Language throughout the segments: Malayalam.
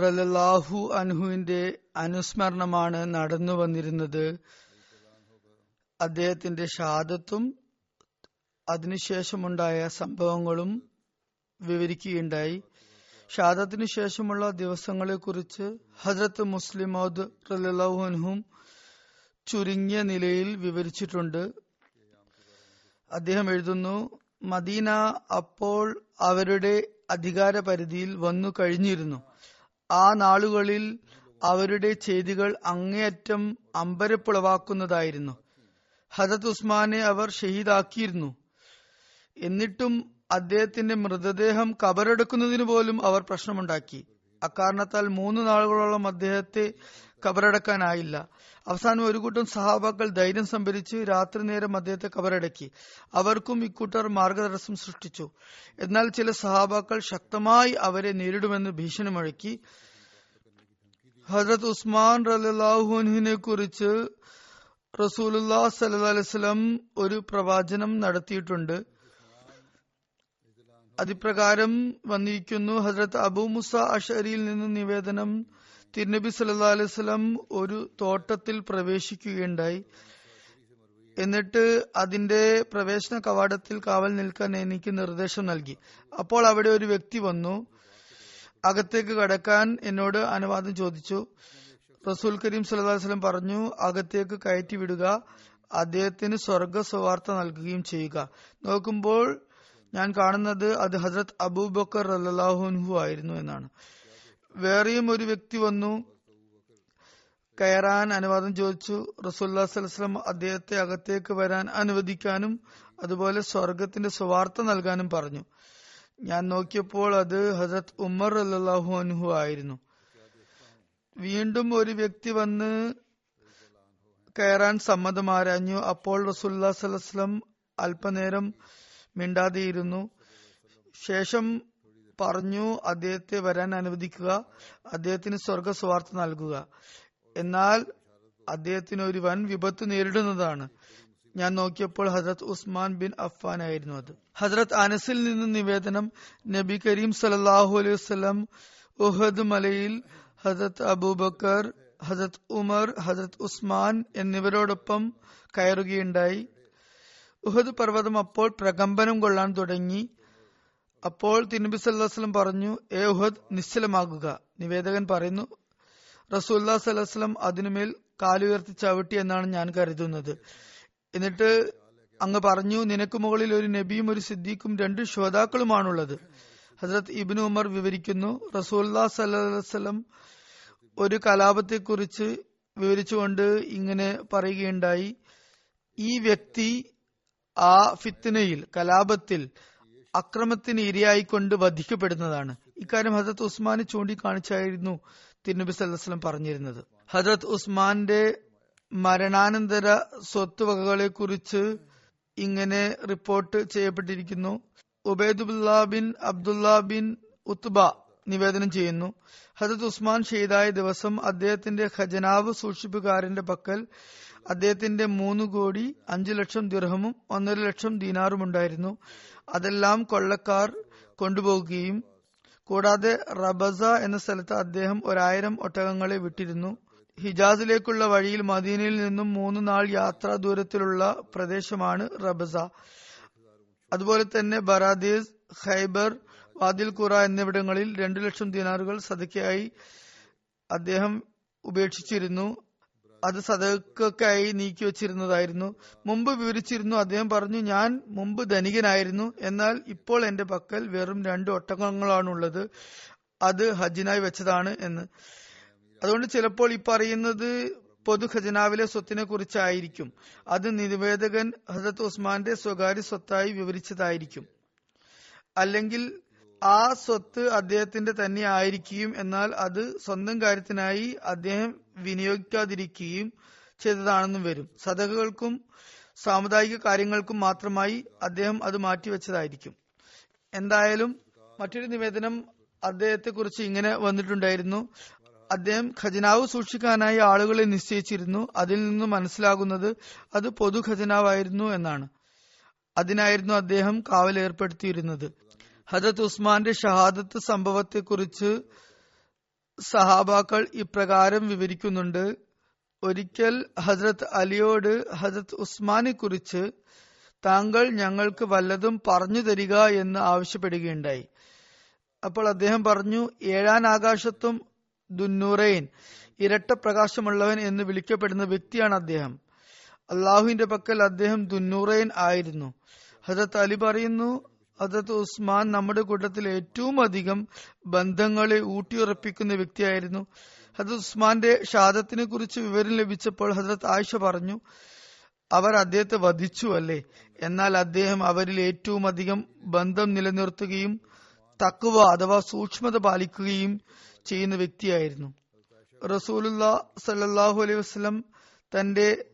റലാഹു അൻഹുവിന്റെ അനുസ്മരണമാണ് നടന്നു വന്നിരുന്നത് അദ്ദേഹത്തിന്റെ ഷാദത്തും അതിനുശേഷമുണ്ടായ സംഭവങ്ങളും വിവരിക്കുകയുണ്ടായി. ഷാദത്തിനു ശേഷമുള്ള ദിവസങ്ങളെ കുറിച്ച് ഹജരത്ത് മുസ്ലിമോദ് റലാഹു അൻഹും ചുരുങ്ങിയ നിലയിൽ വിവരിച്ചിട്ടുണ്ട്. അദ്ദേഹം എഴുതുന്നു മദീന അപ്പോൾ അവരുടെ അധികാര പരിധിയിൽ വന്നു കഴിഞ്ഞിരുന്നു. ആ നാളുകളിൽ അവരുടെ ചെയ്തികൾ അങ്ങേയറ്റം അമ്പരപ്പുളവാക്കുന്നതായിരുന്നു. ഹജത് ഉസ്മാനെ അവർ ഷഹീദാക്കിയിരുന്നു. എന്നിട്ടും അദ്ദേഹത്തിന്റെ മൃതദേഹം കബറെടുക്കുന്നതിന് പോലും അവർ പ്രശ്നമുണ്ടാക്കി. അക്കാരണത്താൽ മൂന്ന് നാളുകളോളം അദ്ദേഹത്തെ കബറടക്കാനായില്ല. അവസാനം ഒരു കൂട്ടം സഹാബാക്കൾ ധൈര്യം സംഭരിച്ച് രാത്രി നേരം അദ്ദേഹത്തെ കബറടക്കി. അവർക്കും ഇക്കൂട്ടർ മാർഗതടസ്സം സൃഷ്ടിച്ചു. എന്നാൽ ചില സഹാബാക്കൾ ശക്തമായി അവരെ നേരിടുമെന്ന് ഭീഷണി മുഴക്കി ഹജരത് ഉസ്മാൻ റലാഹുനെ കുറിച്ച് റസൂലുല്ലാ വസല്ലം ഒരു പ്രവാചനം നടത്തിയിട്ടുണ്ട്. അതിപ്രകാരം വന്നിരിക്കുന്നു ഹജ്രത് അബു മുസ അഷരിയിൽ നിന്ന് നിവേദനം തിരുനബി സല്ലാ അലൈഹി സ്വലം ഒരു തോട്ടത്തിൽ പ്രവേശിക്കുകയുണ്ടായി. എന്നിട്ട് അതിന്റെ പ്രവേശന കവാടത്തിൽ കാവൽ നിൽക്കാൻ എനിക്ക് നിർദ്ദേശം നൽകി. അപ്പോൾ അവിടെ ഒരു വ്യക്തി വന്നു. അകത്തേക്ക് കടക്കാൻ എന്നോട് അനുവാദം ചോദിച്ചു. റസൂൽ കരീം വസല്ലം പറഞ്ഞു അകത്തേക്ക് കയറ്റി വിടുക. അദ്ദേഹത്തിന് സ്വർഗ സുവാർത്ത നൽകുകയും ചെയ്യുക. നോക്കുമ്പോൾ ഞാൻ കാണുന്നത് അത് ഹസ്രത് അബൂബക്കർ അല്ലാഹുൻഹു ആയിരുന്നു എന്നാണ്. വേറെയും ഒരു വ്യക്തി വന്നു. കയറാൻ അനുവാദം ചോദിച്ചു. റസൂല്ലാ അദ്ദേഹത്തെ അകത്തേക്ക് വരാൻ അനുവദിക്കാനും അതുപോലെ സ്വർഗത്തിന്റെ സുവാർത്ത നൽകാനും പറഞ്ഞു. ഞാൻ നോക്കിയപ്പോൾ അത് ഹസരത് ഉമർ അല്ലാഹു അനുഹു ആയിരുന്നു. വീണ്ടും ഒരു വ്യക്തി വന്ന് കയറാൻ സമ്മതം ആരാഞ്ഞു. അപ്പോൾ റസൂല്ലാ സ്വലം അല്പനേരം മിണ്ടാതെയിരുന്നു. ശേഷം പറഞ്ഞു അദ്ദേഹത്തെ വരാൻ അനുവദിക്കുക അദ്ദേഹത്തിന് സ്വർഗ സ്വാർത്ഥ നൽകുക. എന്നാൽ അദ്ദേഹത്തിന് ഒരു വൻ വിപത്ത് നേരിടുന്നതാണ്. ഞാൻ നോക്കിയപ്പോൾ ഹസരത് ഉസ്മാൻ ബിൻ അഫ്ഫാൻ ആയിരുന്നു അത്. ഹസരത് അനസിൽ നിന്ന് നിവേദനം നബി കരീം സലല്ലാഹു അലൈഹി വസ്ലം ഉഹദ് മലയിൽ ഹജരത് അബൂബക്കർ ഹജരത് ഉമർ ഹജരത് ഉസ്മാൻ എന്നിവരോടൊപ്പം കയറുകയുണ്ടായി. ഉഹദ് പർവതം അപ്പോൾ പ്രകമ്പനം കൊള്ളാൻ തുടങ്ങി. അപ്പോൾ തിരുനബി സല്ലാസ്ലം പറഞ്ഞു ഏ ഉഹദ് നിശ്ചലമാകുക. നിവേദകൻ പറയുന്നു റസൂല്ലാ സല്ലാസ്ലം അതിനുമേൽ കാലുയർത്തി ചവിട്ടി എന്നാണ് ഞാൻ കരുതുന്നത്. എന്നിട്ട് അങ്ങ് പറഞ്ഞു നിനക്ക് മുകളിൽ ഒരു നബിയും ഒരു സിദ്ദീഖും രണ്ട് ശ്രോതാക്കളുമാണുള്ളത് ഹസരത് ഇബിന് ഉമർ വിവരിക്കുന്നു റസൂല്ലാ സല്ലാസ്ലം ഒരു കലാപത്തെക്കുറിച്ച് വിവരിച്ചുകൊണ്ട് ഇങ്ങനെ പറയുകയുണ്ടായി ഈ വ്യക്തി ആ ഫിത്തിനയിൽ കലാപത്തിൽ അക്രമത്തിന് ഇരയായിക്കൊണ്ട് വധിക്കപ്പെടുന്നതാണ്. ഇക്കാര്യം ഹജരത് ഉസ്മാനെ ചൂണ്ടിക്കാണിച്ചായിരുന്നു തിരുനബി സല്ലാസ്ലം പറഞ്ഞിരുന്നത്. ഹജറത് ഉസ്മാന്റെ മരണാനന്തര സ്വത്തുവകകളെ കുറിച്ച് ഇങ്ങനെ റിപ്പോർട്ട് ചെയ്യപ്പെട്ടിരിക്കുന്നു. Ubaidullah bin Abdullah bin Utba നിവേദനം ചെയ്യുന്നു. ഹജത് ഉസ്മാൻ ഷെയ്ദായ ദിവസം അദ്ദേഹത്തിന്റെ ഖജനാവ് സൂക്ഷിപ്പുകാരന്റെ പക്കൽ അദ്ദേഹത്തിന്റെ മൂന്ന് കോടി അഞ്ചു ലക്ഷം ദിർഹമും ഒന്നര ലക്ഷം ദീനാറും ഉണ്ടായിരുന്നു. അതെല്ലാം കൊള്ളക്കാർ കൊണ്ടുപോകുകയും കൂടാതെ റബസ എന്ന സ്ഥലത്ത് അദ്ദേഹം ഒരായിരം ഒട്ടകങ്ങളെ വിട്ടിരുന്നു. ഹിജാസിലേക്കുള്ള വഴിയിൽ മദീനയിൽ നിന്നും മൂന്ന് നാൾ യാത്രാ ദൂരത്തിലുള്ള പ്രദേശമാണ് റബസ. അതുപോലെ തന്നെ ബറാദീസ് ഖൈബർ വാദിൽ ഖുറ എന്നിവിടങ്ങളിൽ രണ്ടു ലക്ഷം ദിനാറുകൾ സദക്കയായി അദ്ദേഹം ഉപേക്ഷിച്ചിരുന്നു. അത് സദക്കായി നീക്കി വച്ചിരുന്നതായിരുന്നു. മുമ്പ് വിവരിച്ചിരുന്നു അദ്ദേഹം പറഞ്ഞു ഞാൻ മുമ്പ് ധനികനായിരുന്നു. എന്നാൽ ഇപ്പോൾ എന്റെ പക്കൽ വെറും രണ്ട് ഒട്ടകങ്ങളാണുള്ളത്. അത് ഹജ്ജിനായി വെച്ചതാണ് എന്ന്. അതുകൊണ്ട് ചിലപ്പോൾ ഈ പറയുന്നത് പൊതു ഖജനാവിലെ സ്വത്തിനെ കുറിച്ചായിരിക്കും അത് നിവേദകൻ ഹസത്ത് ഉസ്മാന്റെ സ്വകാര്യ സ്വത്തായി വിവരിച്ചതായിരിക്കും. അല്ലെങ്കിൽ ആ സ്വത്ത് അദ്ദേഹത്തിന്റെ തന്നെ ആയിരിക്കുകയും എന്നാൽ അത് സ്വന്തം കാര്യത്തിനായി അദ്ദേഹം വിനിയോഗിക്കാതിരിക്കുകയും ചെയ്തതാണെന്നും വരും. സദകകൾക്കും സാമുദായിക കാര്യങ്ങൾക്കും മാത്രമായി അദ്ദേഹം അത് മാറ്റിവെച്ചതായിരിക്കും. എന്തായാലും മറ്റൊരു നിവേദനം അദ്ദേഹത്തെ കുറിച്ച് ഇങ്ങനെ വന്നിട്ടുണ്ടായിരുന്നു. അദ്ദേഹം ഖജനാവ് സൂക്ഷിക്കാനായി ആളുകളെ നിശ്ചയിച്ചിരുന്നു. അതിൽ നിന്ന് മനസ്സിലാകുന്നത് അത് പൊതു ഖജനാവായിരുന്നു എന്നാണ്. അതിനായിരുന്നു അദ്ദേഹം കാവൽ ഹജത് ഉസ്മാന്റെ ഷഹാദത്ത് സംഭവത്തെക്കുറിച്ച് സഹാബാക്കൾ ഇപ്രകാരം വിവരിക്കുന്നുണ്ട്. ഒരിക്കൽ ഹജ്രത് അലിയോട് ഹജത് ഉസ്മാനെ കുറിച്ച് താങ്കൾ ഞങ്ങൾക്ക് വല്ലതും പറഞ്ഞു തരിക എന്ന് ആവശ്യപ്പെടുകയുണ്ടായി. അപ്പോൾ അദ്ദേഹം പറഞ്ഞു ഏഴാൻ ആകാശത്തും ദുന്നൂറൈൻ ഇരട്ട പ്രകാശമുള്ളവൻ എന്ന് വിളിക്കപ്പെടുന്ന വ്യക്തിയാണ് അദ്ദേഹം. അള്ളാഹുവിന്റെ പക്കൽ അദ്ദേഹം ദുന്നൂറൈൻ ആയിരുന്നു. ഹജത് അലി പറയുന്നു ഹജരത്ത് ഉസ്മാൻ നമ്മുടെ കൂട്ടത്തിൽ ഏറ്റവും അധികം ബന്ധങ്ങളെ ഊട്ടിയുറപ്പിക്കുന്ന വ്യക്തിയായിരുന്നു. ഹജത് ഉസ്മാന്റെ ഷാദത്തിനെ കുറിച്ച് വിവരം ലഭിച്ചപ്പോൾ ഹജറത് ആയിഷ പറഞ്ഞു അവർ അദ്ദേഹത്തെ വധിച്ചു അല്ലേ? എന്നാൽ അദ്ദേഹം അവരിൽ ഏറ്റവും അധികം ബന്ധം നിലനിർത്തുകയും തക്കുവ അഥവാ സൂക്ഷ്മത പാലിക്കുകയും ചെയ്യുന്ന വ്യക്തിയായിരുന്നു. റസൂലുല്ലാ സല്ലാഹു അലൈഹി വസ്ലം തന്റെ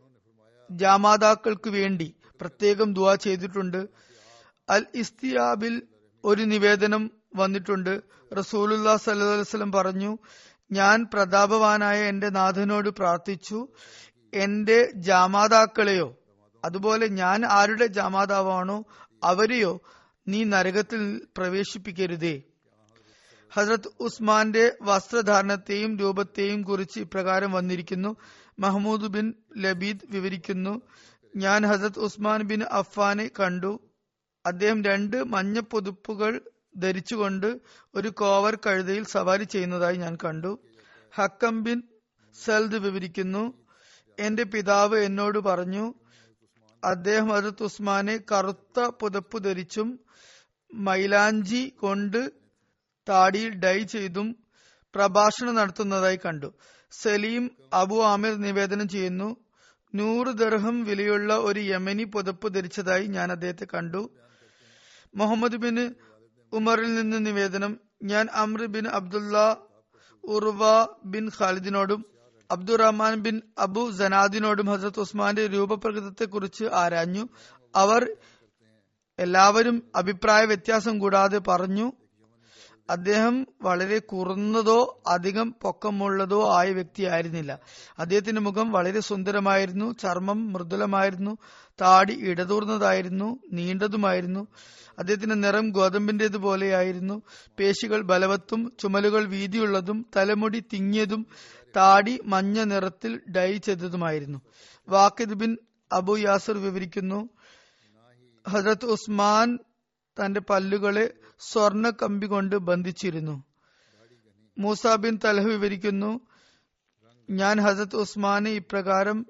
ജാമാതാക്കൾക്ക് വേണ്ടി പ്രത്യേകം ദുവാ ചെയ്തിട്ടുണ്ട്. അൽ ഇസ്തിയാബിൽ ഒരു നിവേദനം വന്നിട്ടുണ്ട്. റസൂലുല്ലാ സല്ലാസ്ലം പറഞ്ഞു ഞാൻ പ്രതാപവാനായ എന്റെ നാഥനോട് പ്രാർത്ഥിച്ചു. എന്റെ ജാമാതാക്കളെയോ അതുപോലെ ഞാൻ ആരുടെ ജാമാതാവാണോ അവരെയോ നീ നരകത്തിൽ പ്രവേശിപ്പിക്കരുതേ. ഹസ്രത്ത് ഉസ്മാന്റെ വസ്ത്രധാരണത്തെയും രൂപത്തെയും കുറിച്ച് ഇപ്രകാരം വന്നിരിക്കുന്നു. മഹ്മൂദ് ബിൻ ലബീദ് വിവരിക്കുന്നു ഞാൻ ഹസരത് ഉസ്മാൻ ബിൻ അഫ്ഫാനെ കണ്ടു. അദ്ദേഹം രണ്ട് മഞ്ഞ പുതുപ്പുകൾ ധരിച്ചുകൊണ്ട് ഒരു കോവർ കഴുതയിൽ സവാരി ചെയ്യുന്നതായി ഞാൻ കണ്ടു. ഹക്കം ബിൻ സൽദ് വിവരിക്കുന്നു. എന്റെ പിതാവ് എന്നോട് പറഞ്ഞു അദ്ദേഹം അത് ഉസ്മാനെ കറുത്ത പുതപ്പ് ധരിച്ചും മൈലാഞ്ചി കൊണ്ട് താടിയിൽ ഡൈ ചെയ്തും പ്രഭാഷണം നടത്തുന്നതായി കണ്ടു. സലീം അബു ആമിർ നിവേദനം ചെയ്യുന്നു നൂറ് ദർഹം വിലയുള്ള ഒരു യമനി പുതപ്പ് ധരിച്ചതായി ഞാൻ അദ്ദേഹത്തെ കണ്ടു. മുഹമ്മദ് ബിൻ ഉമറിൽ നിന്ന് നിവേദനം. ഞാൻ Amr bin Abdullah Urwa bin ഖാലിദിനോടും Abdulrahman bin Abu ജനാദിനോടും ഹസരത് ഉസ്മാന്റെ രൂപപ്രകൃതത്തെ കുറിച്ച് ആരാഞ്ഞു. അവർ എല്ലാവരും അഭിപ്രായ വ്യത്യാസം കൂടാതെ പറഞ്ഞു അദ്ദേഹം വളരെ കുറഞ്ഞതോ അധികം പൊക്കമുള്ളതോ ആയ വ്യക്തിയായിരുന്നില്ല. അദ്ദേഹത്തിന്റെ മുഖം വളരെ സുന്ദരമായിരുന്നു ചർമ്മം മൃദുലമായിരുന്നു താടി ഇടതൂർന്നതായിരുന്നു നീണ്ടതുമായിരുന്നു. അദ്ദേഹത്തിന്റെ നിറം ഗോതമ്പിന്റേതുപോലെയായിരുന്നു പേശികൾ ബലവത്തും ചുമലുകൾ വീതിയുള്ളതും തലമുടി തിങ്ങിയതും താടി മഞ്ഞ നിറത്തിൽ ഡൈ ചെയ്തതുമായിരുന്നു. വാക്കിദ് ബിൻ അബു യാസർ വിവരിക്കുന്നു ഹജരത് ഉസ്മാൻ തന്റെ പല്ലുകളെ സ്വർണ കമ്പി കൊണ്ട് ബന്ധിച്ചിരുന്നു. മൂസ ബിൻ തലഹ് വിവരിക്കുന്നു ഞാൻ ഹസത്ത് ഉസ്മാനെ ഇപ്രകാരം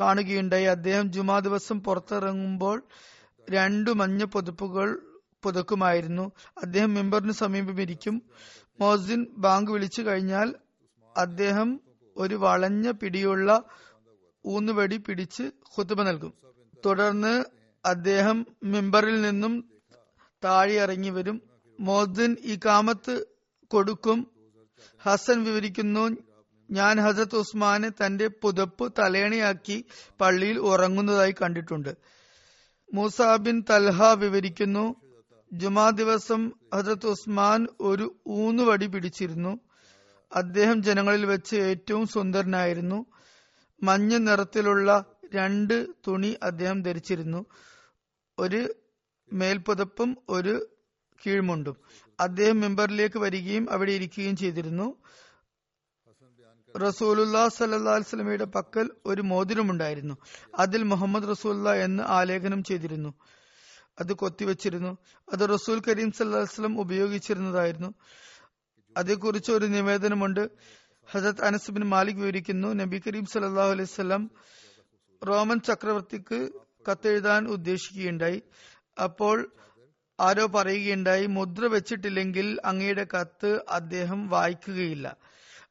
കാണുകയുണ്ടായി. അദ്ദേഹം ജുമാ ദിവസം പുറത്തിറങ്ങുമ്പോൾ രണ്ടു മഞ്ഞ പൊതുപ്പുകൾ പുതുക്കുമായിരുന്നു. അദ്ദേഹം മെമ്പറിന് സമീപം ഇരിക്കും. മോസിൻ ബാങ്ക് വിളിച്ചു കഴിഞ്ഞാൽ അദ്ദേഹം ഒരു വളഞ്ഞ പിടിയുള്ള ഊന്നുവടി പിടിച്ച് കുത്തുമ നൽകും. തുടർന്ന് അദ്ദേഹം മെമ്പറിൽ നിന്നും താഴെ ഇറങ്ങി വരും. മോദിൻ ഈ കാമത്ത് കൊടുക്കും. ഹസൻ വിവരിക്കുന്നു ഞാൻ ഹസത്ത് ഉസ്മാനെ തന്റെ പുതപ്പ് തലേണയാക്കി പള്ളിയിൽ ഉറങ്ങുന്നതായി കണ്ടിട്ടുണ്ട്. മൂസ ബിൻ തൽഹ വിവരിക്കുന്നു ജുമാ ദിവസം ഹസത്ത് ഉസ്മാൻ ഒരു ഊന്നുവടി പിടിച്ചിരുന്നു. അദ്ദേഹം ജനങ്ങളിൽ വെച്ച് ഏറ്റവും സുന്ദരനായിരുന്നു. മഞ്ഞ നിറത്തിലുള്ള രണ്ട് തുണി അദ്ദേഹം ധരിച്ചിരുന്നു. ഒരു മേൽപ്പുതപ്പും ഒരു കീഴ്മുണ്ടും. അദ്ദേഹം മെമ്പറിലേക്ക് വരികയും അവിടെ ഇരിക്കുകയും ചെയ്തിരുന്നു. റസൂലുല്ലാ സല്ലാ വസ്ലമയുടെ പക്കൽ ഒരു മോതിരമുണ്ടായിരുന്നു. അതിൽ മുഹമ്മദ് റസൂല്ല എന്ന് ആലേഖനം ചെയ്തിരുന്നു. അത് കൊത്തിവെച്ചിരുന്നു. അത് റസൂൽ കരീം സല്ലാസ്ലം ഉപയോഗിച്ചിരുന്നതായിരുന്നു. അതേക്കുറിച്ച് ഒരു നിവേദനമുണ്ട്. ഹസത്ത് അനസ് ബിൻ മാലിക് വിവരിക്കുന്നു. നബി കരീം സല്ലാഹു അലൈഹി സ്വലം റോമൻ ചക്രവർത്തിക്ക് കത്തെഴുതാൻ ഉദ്ദേശിക്കുകയുണ്ടായി. അപ്പോൾ ആരോ പറയുകയുണ്ടായി മുദ്ര വെച്ചിട്ടില്ലെങ്കിൽ അങ്ങയുടെ കത്ത് അദ്ദേഹം വായിക്കുകയില്ല.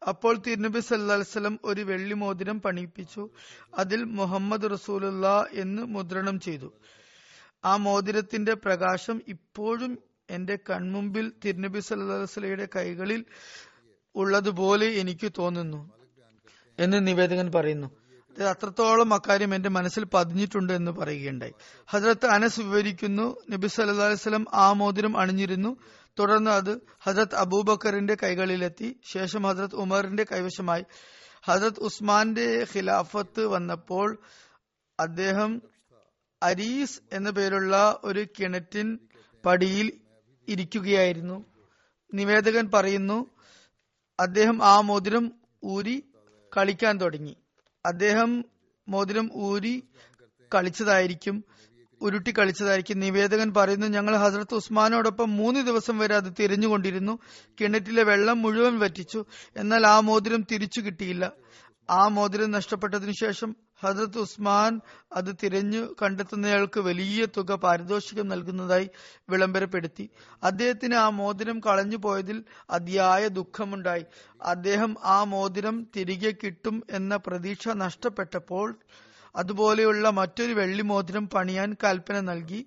അപ്പോൾ തിരുനബി സല്ലാസ്ലം ഒരു വെള്ളി മോതിരം പണിയിപ്പിച്ചു. അതിൽ മുഹമ്മദ് റസൂലുള്ള എന്ന് മുദ്രണം ചെയ്തു. ആ മോതിരത്തിന്റെ പ്രകാശം ഇപ്പോഴും എന്റെ കൺമുമ്പിൽ തിരുനബി സല്ലാസ്ലയുടെ കൈകളിൽ ഉള്ളതുപോലെ എനിക്ക് തോന്നുന്നു എന്ന് നിവേദകൻ പറയുന്നു. അത്രത്തോളം അക്കാര്യം എന്റെ മനസ്സിൽ പതിഞ്ഞിട്ടുണ്ട് എന്ന് പറയുകയുണ്ടായി. ഹജ്രത്ത് അനസ് വിവരിക്കുന്നു നബി സല്ലാ അലൈവലം ആ മോതിരം അണിഞ്ഞിരുന്നു. തുടർന്ന് അത് ഹജ്രത് അബൂബക്കറിന്റെ കൈകളിലെത്തി. ശേഷം ഹജ്രത് ഉമറിന്റെ കൈവശമായി. ഹജ്രത് ഉസ്മാന്റെ ഖിലാഫത്ത് വന്നപ്പോൾ അദ്ദേഹം അരീസ് എന്ന പേരുള്ള ഒരു കിണറ്റിൻ പടിയിൽ ഇരിക്കുകയായിരുന്നു. നിവേദകൻ പറയുന്നു അദ്ദേഹം ആ മോതിരം ഊരി കളിക്കാൻ തുടങ്ങി. അദ്ദേഹം മോതിരം ഊരി കളിച്ചതായിരിക്കും ഉരുട്ടി കളിച്ചതായിരിക്കും. നിവേദകൻ പറയുന്നു ഞങ്ങൾ ഹസ്രത്ത് ഉസ്മാനോടൊപ്പം മൂന്ന് ദിവസം വരെ അത് തിരിഞ്ഞുകൊണ്ടിരുന്നു. കിണറ്റിലെ വെള്ളം മുഴുവൻ വറ്റിച്ചു. എന്നാൽ ആ മോതിരം തിരിച്ചു കിട്ടിയില്ല. ആ മോതിരം നഷ്ടപ്പെട്ടതിനു ശേഷം ഹസരത്ത് ഉസ്മാൻ അത് തിരഞ്ഞു കണ്ടെത്തുന്നയാൾക്ക് വലിയ തുക പാരിതോഷികം നൽകുന്നതായി വിളംബരപ്പെടുത്തി. അദ്ദേഹത്തിന് ആ മോതിരം കളഞ്ഞു പോയതിൽ അതിയായ ദുഃഖമുണ്ടായി. അദ്ദേഹം ആ മോതിരം തിരികെ കിട്ടും എന്ന പ്രതീക്ഷ നഷ്ടപ്പെട്ടപ്പോൾ അതുപോലെയുള്ള മറ്റൊരു വെള്ളി മോതിരം പണിയാൻ കൽപ്പന നൽകി.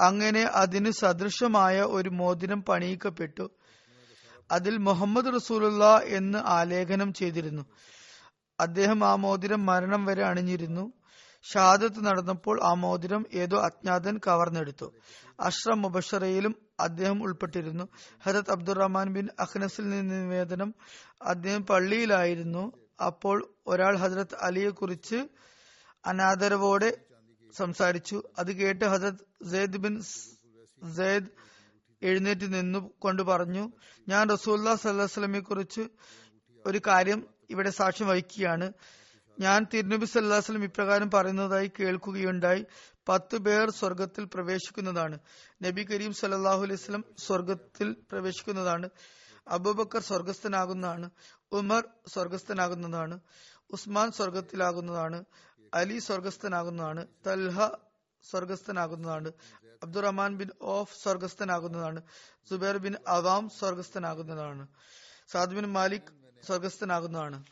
അങ്ങനെ അതിന് സദൃശമായ ഒരു മോതിരം പണിയിക്കപ്പെട്ടു. അതിൽ മുഹമ്മദ് റസൂലുള്ള എന്ന് ആലേഖനം ചെയ്തിരുന്നു. അദ്ദേഹം ആ മോതിരം മരണം വരെ അണിഞ്ഞിരുന്നു. ഷാദത്ത് നടന്നപ്പോൾ ആ മോതിരം ഏതോ അജ്ഞാതൻ കവർന്നെടുത്തു. അഷ്റം മുബഷറയിലും അദ്ദേഹം ഉൾപ്പെട്ടിരുന്നു. ഹരത് അബ്ദുറഹ്മാൻ ബിൻ അഖ്നസിൽ നിന്ന് നിവേദനം അദ്ദേഹം പള്ളിയിലായിരുന്നു. അപ്പോൾ ഒരാൾ ഹജരത് അലിയെ കുറിച്ച് അനാദരവോടെ സംസാരിച്ചു. അത് കേട്ട് ഹജരത് സെയ്ദ് ബിൻ സെയ്ദ് എഴുന്നേറ്റ് നിന്നു കൊണ്ട് പറഞ്ഞു ഞാൻ റസൂല്ലാ സല്ലാസ്ലമെ കുറിച്ച് ഒരു കാര്യം ഇവിടെ സാക്ഷ്യം വഹിക്കുകയാണ്. ഞാൻ തിരുനബി സല്ലാസ്ലം ഇപ്രകാരം പറയുന്നതായി കേൾക്കുകയുണ്ടായി. പത്ത് പേർ സ്വർഗത്തിൽ പ്രവേശിക്കുന്നതാണ്. നബി കരീം സല്ലാഹു അലൈഹി സ്വലം സ്വർഗത്തിൽ പ്രവേശിക്കുന്നതാണ്. അബൂബക്കർ സ്വർഗസ്ഥനാകുന്നതാണ് ഉമർ സ്വർഗസ്ഥനാകുന്നതാണ് ഉസ്മാൻ സ്വർഗത്തിലാകുന്നതാണ് അലി സ്വർഗസ്ഥനാകുന്നതാണ് തൽഹ സ്വർഗസ്ഥനാകുന്നതാണ് അബ്ദുറഹ്മാൻ ബിൻ ഓഫ് സ്വർഗസ്ഥനാകുന്നതാണ് സുബൈർ ബിൻ അവാം സ്വർഗസ്ഥനാകുന്നതാണ് സാദ് ബിൻ മാലിക് സ്വർഗസ്ഥനാകുന്നതാണ്.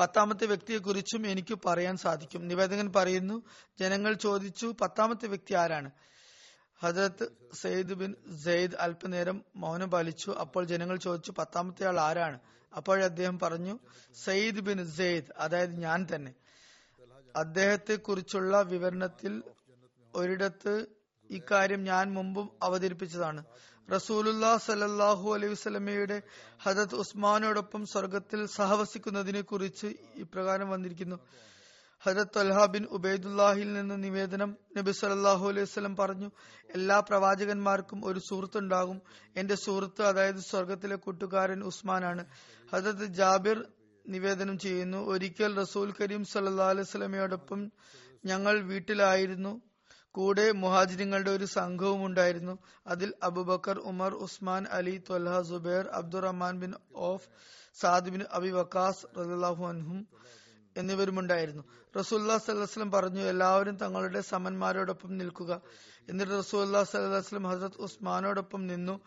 പത്താമത്തെ വ്യക്തിയെ കുറിച്ചും എനിക്ക് പറയാൻ സാധിക്കും. നിവേദകൻ പറയുന്നു ജനങ്ങൾ ചോദിച്ചു പത്താമത്തെ വ്യക്തി ആരാണ്? ഹജരത്ത് സെയ്ദ് ബിൻ സെയ്ദ് അല്പനേരം മൗനം പാലിച്ചു. അപ്പോൾ ജനങ്ങൾ ചോദിച്ചു പത്താമത്തെ ആൾ ആരാണ്? അപ്പോൾ അദ്ദേഹം പറഞ്ഞു സെയ്ദ് ബിൻ സെയ്ദ് അതായത് ഞാൻ തന്നെ. അദ്ദേഹത്തെ കുറിച്ചുള്ള വിവരണത്തിൽ ഒരിടത്ത് ഇക്കാര്യം ഞാൻ മുമ്പും അവതരിപ്പിച്ചതാണ്. റസൂലുല്ലാ സലല്ലാഹു അലൈഹി വസ്ലമയുടെ ഹജത് ഉസ്മാനോടൊപ്പം സ്വർഗത്തിൽ സഹവസിക്കുന്നതിനെ കുറിച്ച് ഇപ്രകാരം വന്നിരിക്കുന്നു. ഹജത് തൊൽഹ ബിൻ ഉബൈദുല്ലാഹിൽ നിന്ന് നിവേദനം നബി സലല്ലാഹു അലൈഹി വസ്ലം പറഞ്ഞു എല്ലാ പ്രവാചകന്മാർക്കും ഒരു സുഹൃത്തുണ്ടാകും. എന്റെ സുഹൃത്ത് അതായത് സ്വർഗത്തിലെ കൂട്ടുകാരൻ ഉസ്മാനാണ്. ഹജത് ജാബിർ നിവേദനം ചെയ്യുന്നു ഒരിക്കൽ റസൂൽ കരീം സല്ലാ അലൈഹി സ്വലമയോടൊപ്പം ഞങ്ങൾ വീട്ടിലായിരുന്നു. കൂടെ മുഹാജിരിങ്ങളുടെ ഒരു സംഘവും ഉണ്ടായിരുന്നു. അതിൽ Abu Bakr Umar Usman Ali Talha Zubair Abdurrahman bin Auf Saad bin Abi Waqqas റലാഹു അൻഹും എന്നിവരുമുണ്ടായിരുന്നു. റസൂല്ലാ സല്ലാസ്ലം പറഞ്ഞു എല്ലാവരും തങ്ങളുടെ സമന്മാരോടൊപ്പം നിൽക്കുക. എന്നിട്ട് റസൂല്ലാ സല്ലാസ്ലം ഹസരത് ഉസ്മാനോടൊപ്പം നിന്നു.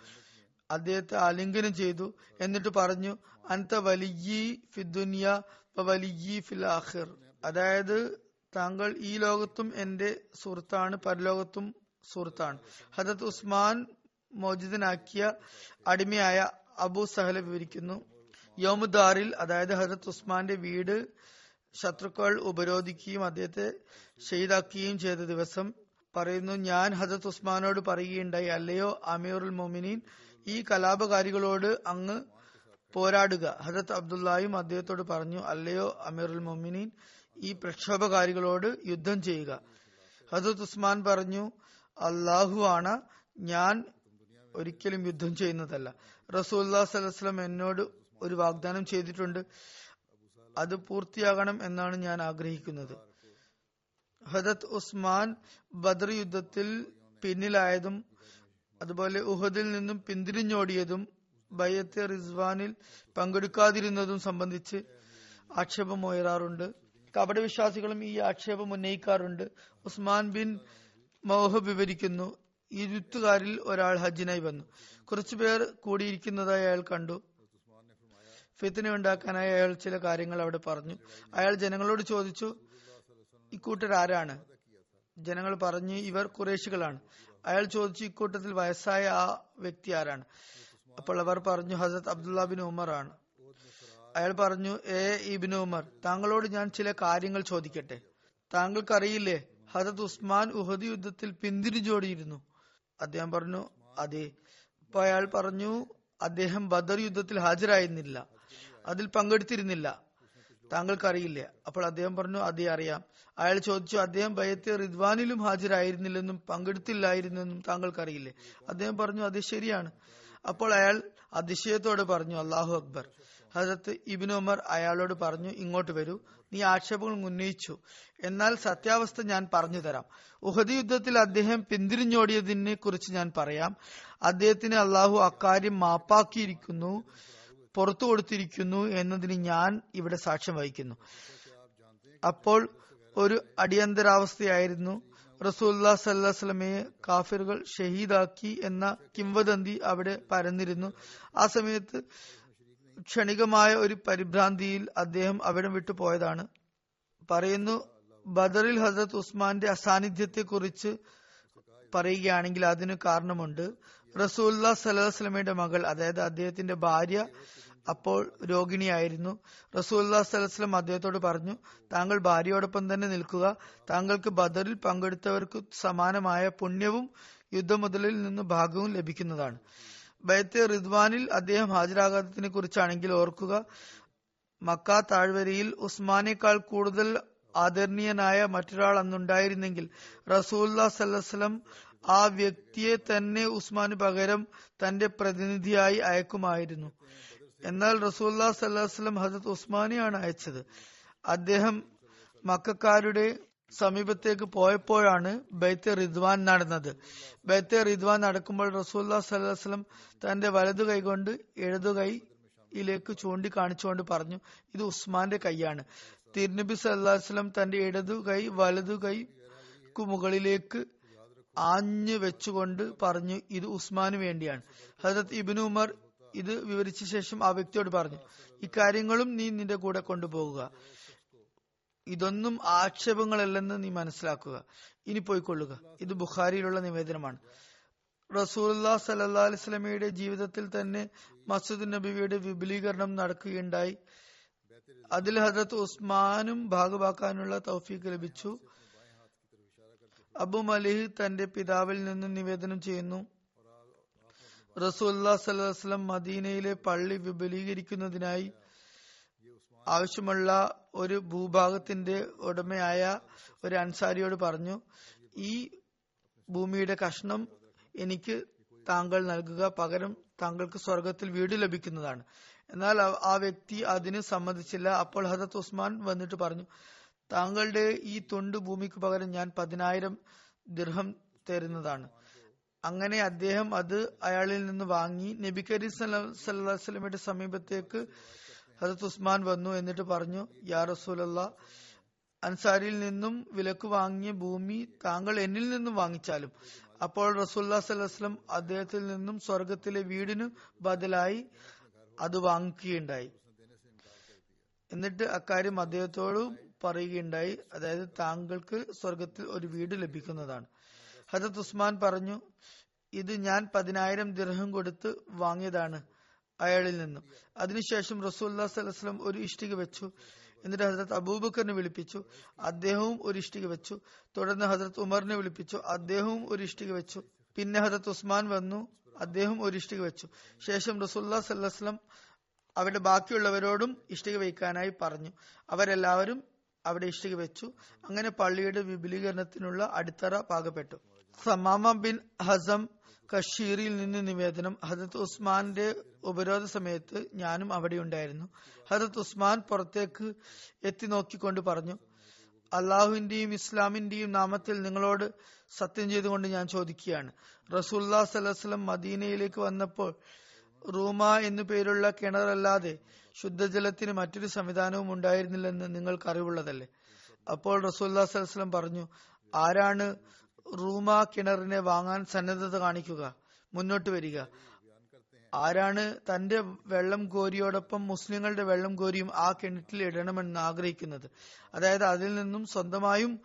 അദ്ദേഹത്തെ ആലിംഗനം ചെയ്തു. എന്നിട്ട് പറഞ്ഞു അൻത വലിയ ഫിദുനിയ വലിയ ഫിൽ ആഖിർ. അതായത് താങ്കൾ ഈ ലോകത്തും എന്റെ സുഹൃത്താണ് പരലോകത്തും സുഹൃത്താണ്. ഹജത് ഉസ്മാൻ മോചിതനാക്കിയ അടിമയായ അബു സഹല വിവരിക്കുന്നു യോമുദാറിൽ അതായത് ഹജത് ഉസ്മാന്റെ വീട് ശത്രുക്കൾ ഉപരോധിക്കുകയും അദ്ദേഹത്തെ ഷെയ്ദാക്കുകയും ചെയ്ത ദിവസം പറയുന്നു ഞാൻ ഹജത് ഉസ്മാനോട് പറയുകയുണ്ടായി അല്ലയോ അമീറുൽ മൊമിനീൻ ഈ കലാപകാരികളോട് അങ്ങ് പോരാടുക. ഹജത് അബ്ദുല്ലായും അദ്ദേഹത്തോട് പറഞ്ഞു അല്ലയോ അമീറുൽ മൊമിനീൻ ഈ പ്രക്ഷോഭകാരികളോട് യുദ്ധം ചെയ്യുക. ഹസരത് ഉസ്മാൻ പറഞ്ഞു അള്ളാഹു ആണ് ഞാൻ ഒരിക്കലും യുദ്ധം ചെയ്യുന്നതല്ല. റസൂല്ലാ സലഹ്സ്ലം എന്നോട് ഒരു വാഗ്ദാനം ചെയ്തിട്ടുണ്ട്. അത് പൂർത്തിയാകണം എന്നാണ് ഞാൻ ആഗ്രഹിക്കുന്നത്. ഹദത് ഉസ്മാൻ ബദർ യുദ്ധത്തിൽ പിന്നിലായതും അതുപോലെ ഉഹദിൽ നിന്നും പിന്തിരിഞ്ഞോടിയതും ബയ്യത്തെ റിസ്വാനിൽ പങ്കെടുക്കാതിരുന്നതും സംബന്ധിച്ച് ആക്ഷേപം ഉയരാറുണ്ട് കപട വിശ്വാസികളും ഈ ആക്ഷേപം ഉന്നയിക്കാറുണ്ട്. ഉസ്മാൻ ബിൻ മൗഹ വിവരിക്കുന്നു ഇരുത്തുകാരിൽ ഒരാൾ ഹജ്ജിനായി വന്നു. കുറച്ചുപേർ കൂടിയിരിക്കുന്നതായി അയാൾ കണ്ടു. ഫിത്തിന ഉണ്ടാക്കാനായി അയാൾ ചില കാര്യങ്ങൾ അവിടെ പറഞ്ഞു. അയാൾ ജനങ്ങളോട് ചോദിച്ചു ഇക്കൂട്ടർ ആരാണ്? ജനങ്ങൾ പറഞ്ഞു ഇവർ കുറേശികളാണ്. അയാൾ ചോദിച്ചു ഇക്കൂട്ടത്തിൽ വയസ്സായ ആ വ്യക്തി ആരാണ്? അപ്പോൾ അവർ പറഞ്ഞു ഹസരത് അബ്ദുല്ലാ ബിൻ ഉമർ ആണ് അയാൾ പറഞ്ഞു ഏ ഇബിന് ഉമർ താങ്കളോട് ഞാൻ ചില കാര്യങ്ങൾ ചോദിക്കട്ടെ. താങ്കൾക്കറിയില്ലേ ഹജത് ഉസ്മാൻ ഉഹദ് യുദ്ധത്തിൽ പിന്തിരിഞ്ഞോടിയിരുന്നു. അദ്ദേഹം പറഞ്ഞു അതെ. അപ്പൊ അയാൾ പറഞ്ഞു അദ്ദേഹം ബദർ യുദ്ധത്തിൽ ഹാജരായിരുന്നില്ല. അതിൽ പങ്കെടുത്തിരുന്നില്ല. താങ്കൾക്കറിയില്ലേ? അപ്പോൾ അദ്ദേഹം പറഞ്ഞു അതേ അറിയാം. അയാൾ ചോദിച്ചു അദ്ദേഹം ഭയത്തെ റിദ്വാനിലും ഹാജരായിരുന്നില്ലെന്നും പങ്കെടുത്തില്ലായിരുന്നെന്നും താങ്കൾക്കറിയില്ലേ? അദ്ദേഹം പറഞ്ഞു അത് ശരിയാണ്. അപ്പോൾ അയാൾ അതിശയത്തോട് പറഞ്ഞു അള്ളാഹു അക്ബർ. ഹജരത്ത് ഇബിൻ ഉമർ അയാളോട് പറഞ്ഞു ഇങ്ങോട്ട് വരൂ. നീ ആക്ഷേപങ്ങൾ ഉന്നയിച്ചു. എന്നാൽ സത്യാവസ്ഥ ഞാൻ പറഞ്ഞു തരാം. ഉഹദ് യുദ്ധത്തിൽ അദ്ദേഹം പിന്തിരിഞ്ഞോടിയതിനെ കുറിച്ച് ഞാൻ പറയാം. അദ്ദേഹത്തിന് അള്ളാഹു അക്കാര്യം മാപ്പാക്കിയിരിക്കുന്നു പുറത്തു കൊടുത്തിരിക്കുന്നു എന്നതിന് ഞാൻ ഇവിടെ സാക്ഷ്യം വഹിക്കുന്നു. അപ്പോൾ ഒരു അടിയന്തരാവസ്ഥയായിരുന്നു. റസൂല്ലാ സല്ലാസ്ലമയെ കാഫിറുകൾ ഷഹീദാക്കി എന്ന കിംവദന്തി അവിടെ പരന്നിരുന്നു. ആ സമയത്ത് ക്ഷണികമായ ഒരു പരിഭ്രാന്തിയിൽ അദ്ദേഹം അവിടം വിട്ടു പോയതാണ്. പറയുന്നു ബദറിൽ ഹസരത് ഉസ്മാന്റെ അസാന്നിധ്യത്തെ കുറിച്ച് പറയുകയാണെങ്കിൽ അതിന് കാരണമുണ്ട്. റസൂല്ല സലഹ്സ്ലമയുടെ മകൾ അതായത് അദ്ദേഹത്തിന്റെ ഭാര്യ അപ്പോൾ രോഗിണിയായിരുന്നു. റസൂല്ലാ സലഹ്സ്ലം അദ്ദേഹത്തോട് പറഞ്ഞു താങ്കൾ ഭാര്യയോടൊപ്പം തന്നെ നിൽക്കുക. താങ്കൾക്ക് ബദറിൽ പങ്കെടുത്തവർക്ക് സമാനമായ പുണ്യവും യുദ്ധമുതലിൽ നിന്ന് ഭാഗവും ലഭിക്കുന്നതാണ്. ബൈത്തെ റിദ്വാനിൽ അദ്ദേഹം ഹാജരാകാത്തതിനെ കുറിച്ചാണെങ്കിൽ ഓർക്കുക. മക്ക താഴ്വരയിൽ ഉസ്മാനേക്കാൾ കൂടുതൽ ആദരണീയനായ മറ്റൊരാൾ അന്നുണ്ടായിരുന്നെങ്കിൽ റസൂല്ലാ സല്ലം ആ വ്യക്തിയെ തന്നെ ഉസ്മാന് പകരം തന്റെ പ്രതിനിധിയായി അയക്കുമായിരുന്നു. എന്നാൽ റസൂല്ലാ സല്ലാസ്ലം ഹസരത് ഉസ്മാനെയാണ് അയച്ചത്. അദ്ദേഹം മക്കാരുടെ സമീപത്തേക്ക് പോയപ്പോഴാണ് ബൈത്തെ റിദ്വാൻ നടന്നത്. ബൈത്തെ റിദ്വാൻ നടക്കുമ്പോൾ റസൂല്ലാ സല്ലാസ്ലം തന്റെ വലതു കൈ കൊണ്ട് ഇടതു കൈയിലേക്ക് ചൂണ്ടിക്കാണിച്ചുകൊണ്ട് പറഞ്ഞു ഇത് ഉസ്മാന്റെ കൈയാണ്. തിരുനബി സല്ലാസ്ലം തന്റെ ഇടതു കൈ വലതു കൈക്കു മുകളിലേക്ക് ആഞ്ഞു വെച്ചുകൊണ്ട് പറഞ്ഞു ഇത് ഉസ്മാന് വേണ്ടിയാണ്. ഹജരത് ഇബിനു ഉമർ ഇത് വിവരിച്ച ശേഷം ആ വ്യക്തിയോട് പറഞ്ഞു ഇക്കാര്യങ്ങളും നീ നിന്റെ കൂടെ കൊണ്ടുപോകുക. ഇതൊന്നും ആക്ഷേപങ്ങളല്ലെന്ന് നീ മനസ്സിലാക്കുക. ഇനി പോയിക്കൊള്ളുക. ഇത് ബുഖാരിയിലുള്ള നിവേദനമാണ്. റസൂല്ലാ സല്ലാ അലിസ്ലമിയുടെ ജീവിതത്തിൽ തന്നെ മസൂദ് നബിയുടെ വിപുലീകരണം നടക്കുകയുണ്ടായി. അതിൽ ഹജറത്ത് ഉസ്മാനും ഭാഗമാക്കാനുള്ള തൗഫീക്ക് ലഭിച്ചു. അബു മലിഹ് തന്റെ പിതാവിൽ നിന്നും നിവേദനം ചെയ്യുന്നു. റസൂല്ലാ സല്ലാസ്ലം മദീനയിലെ പള്ളി വിപുലീകരിക്കുന്നതിനായി ആവശ്യമുള്ള ഒരു ഭൂഭാഗത്തിന്റെ ഉടമയായ ഒരു അൻസാരിയോട് പറഞ്ഞു ഈ ഭൂമിയുടെ കഷ്ണം എനിക്ക് താങ്കൾ നൽകുക പകരം താങ്കൾക്ക് സ്വർഗത്തിൽ വീട് ലഭിക്കുന്നതാണ്. എന്നാൽ ആ വ്യക്തി അതിന് സമ്മതിച്ചില്ല. അപ്പോൾ ഹസത്ത് ഉസ്മാൻ വന്നിട്ട് പറഞ്ഞു താങ്കളുടെ ഈ തൊണ്ട് ഭൂമിക്ക് പകരം ഞാൻ പതിനായിരം ദിർഹം തരുന്നതാണ്. അങ്ങനെ അദ്ദേഹം അത് അയാളിൽ നിന്ന് വാങ്ങി. നബി കരീം സല്ലാസ്ലമിയുടെ സമീപത്തേക്ക് ഹജത് ഉസ്മാൻ വന്നു എന്നിട്ട് പറഞ്ഞു യാ റസൂലല്ല അൻസാരിയിൽ നിന്നും വിലക്ക് വാങ്ങിയ ഭൂമി താങ്കൾ എന്നിൽ നിന്നും വാങ്ങിച്ചാലും. അപ്പോൾ റസൂല്ലാ സല്ലാസ്ലം അദ്ദേഹത്തിൽ നിന്നും സ്വർഗത്തിലെ വീടിനു ബദലായി അത് വാങ്ങിക്കുകയുണ്ടായി. എന്നിട്ട് അക്കാര്യം അദ്ദേഹത്തോട് പറയുകയുണ്ടായി. അതായത് താങ്കൾക്ക് സ്വർഗത്തിൽ ഒരു വീട് ലഭിക്കുന്നതാണ്. ഹജത് ഉസ്മാൻ പറഞ്ഞു ഇത് ഞാൻ പതിനായിരം ദിർഹം കൊടുത്ത് വാങ്ങിയതാണ്. അയാളിൽ നിന്നും. അതിനുശേഷം റസൂല്ലാ സലഹ്സ്ലം ഒരു ഇഷ്ടിക വെച്ചു. എന്നിട്ട് ഹസരത്ത് അബൂബക്കറിനെ വിളിപ്പിച്ചു. അദ്ദേഹവും ഒരു ഇഷ്ടിക വെച്ചു. തുടർന്ന് ഹസരത്ത് ഉമറിനെ വിളിപ്പിച്ചു. അദ്ദേഹവും ഒരു ഇഷ്ടിക വെച്ചു. പിന്നെ ഹസരത്ത് ഉസ്മാൻ വന്നു. അദ്ദേഹം ഒരു ഇഷ്ടിക വെച്ചു. ശേഷം റസൂല്ലാ സല്ലാസ്ലം അവരുടെ ബാക്കിയുള്ളവരോടും ഇഷ്ടിക വയ്ക്കാനായി പറഞ്ഞു. അവരെല്ലാവരും അവിടെ ഇഷ്ടിക വെച്ചു. അങ്ങനെ പള്ളിയുടെ വിപുലീകരണത്തിനുള്ള അടിത്തറ പാകപ്പെട്ടു. സമാമ ബിൻ ഹസം കഷീറിൽ നിന്ന് നിവേദനം. ഹജത് ഉസ്മാന്റെ ഉപരോധ സമയത്ത് ഞാനും അവിടെ ഉണ്ടായിരുന്നു. ഹജത് ഉസ്മാൻ പുറത്തേക്ക് എത്തി നോക്കിക്കൊണ്ട് പറഞ്ഞു അള്ളാഹുവിന്റെയും ഇസ്ലാമിന്റെയും നാമത്തിൽ നിങ്ങളോട് സത്യം ചെയ്തുകൊണ്ട് ഞാൻ ചോദിക്കുകയാണ്. റസൂല്ലാ സലഹ്സ്ലം മദീനയിലേക്ക് വന്നപ്പോൾ റൂമ എന്നു പേരുള്ള കിണറല്ലാതെ ശുദ്ധജലത്തിന് മറ്റൊരു സംവിധാനവും ഉണ്ടായിരുന്നില്ലെന്ന് നിങ്ങൾക്ക് അറിവുള്ളതല്ലേ അപ്പോൾ റസൂല്ലാ സലഹ്സ്ലം പറഞ്ഞു ആരാണ് റൂമ കിണറിനെ വാങ്ങാൻ സന്നദ്ധത കാണിക്കുക മുന്നോട്ട് വരിക. ആരാണ് തന്റെ വെള്ളം കോരിയോടൊപ്പം മുസ്ലിങ്ങളുടെ വെള്ളം കോരിയും ആ കിണറ്റിൽ ഇടണമെന്ന് ആഗ്രഹിക്കുന്നത്? അതായത് അതിൽ നിന്നും സ്വന്തമായും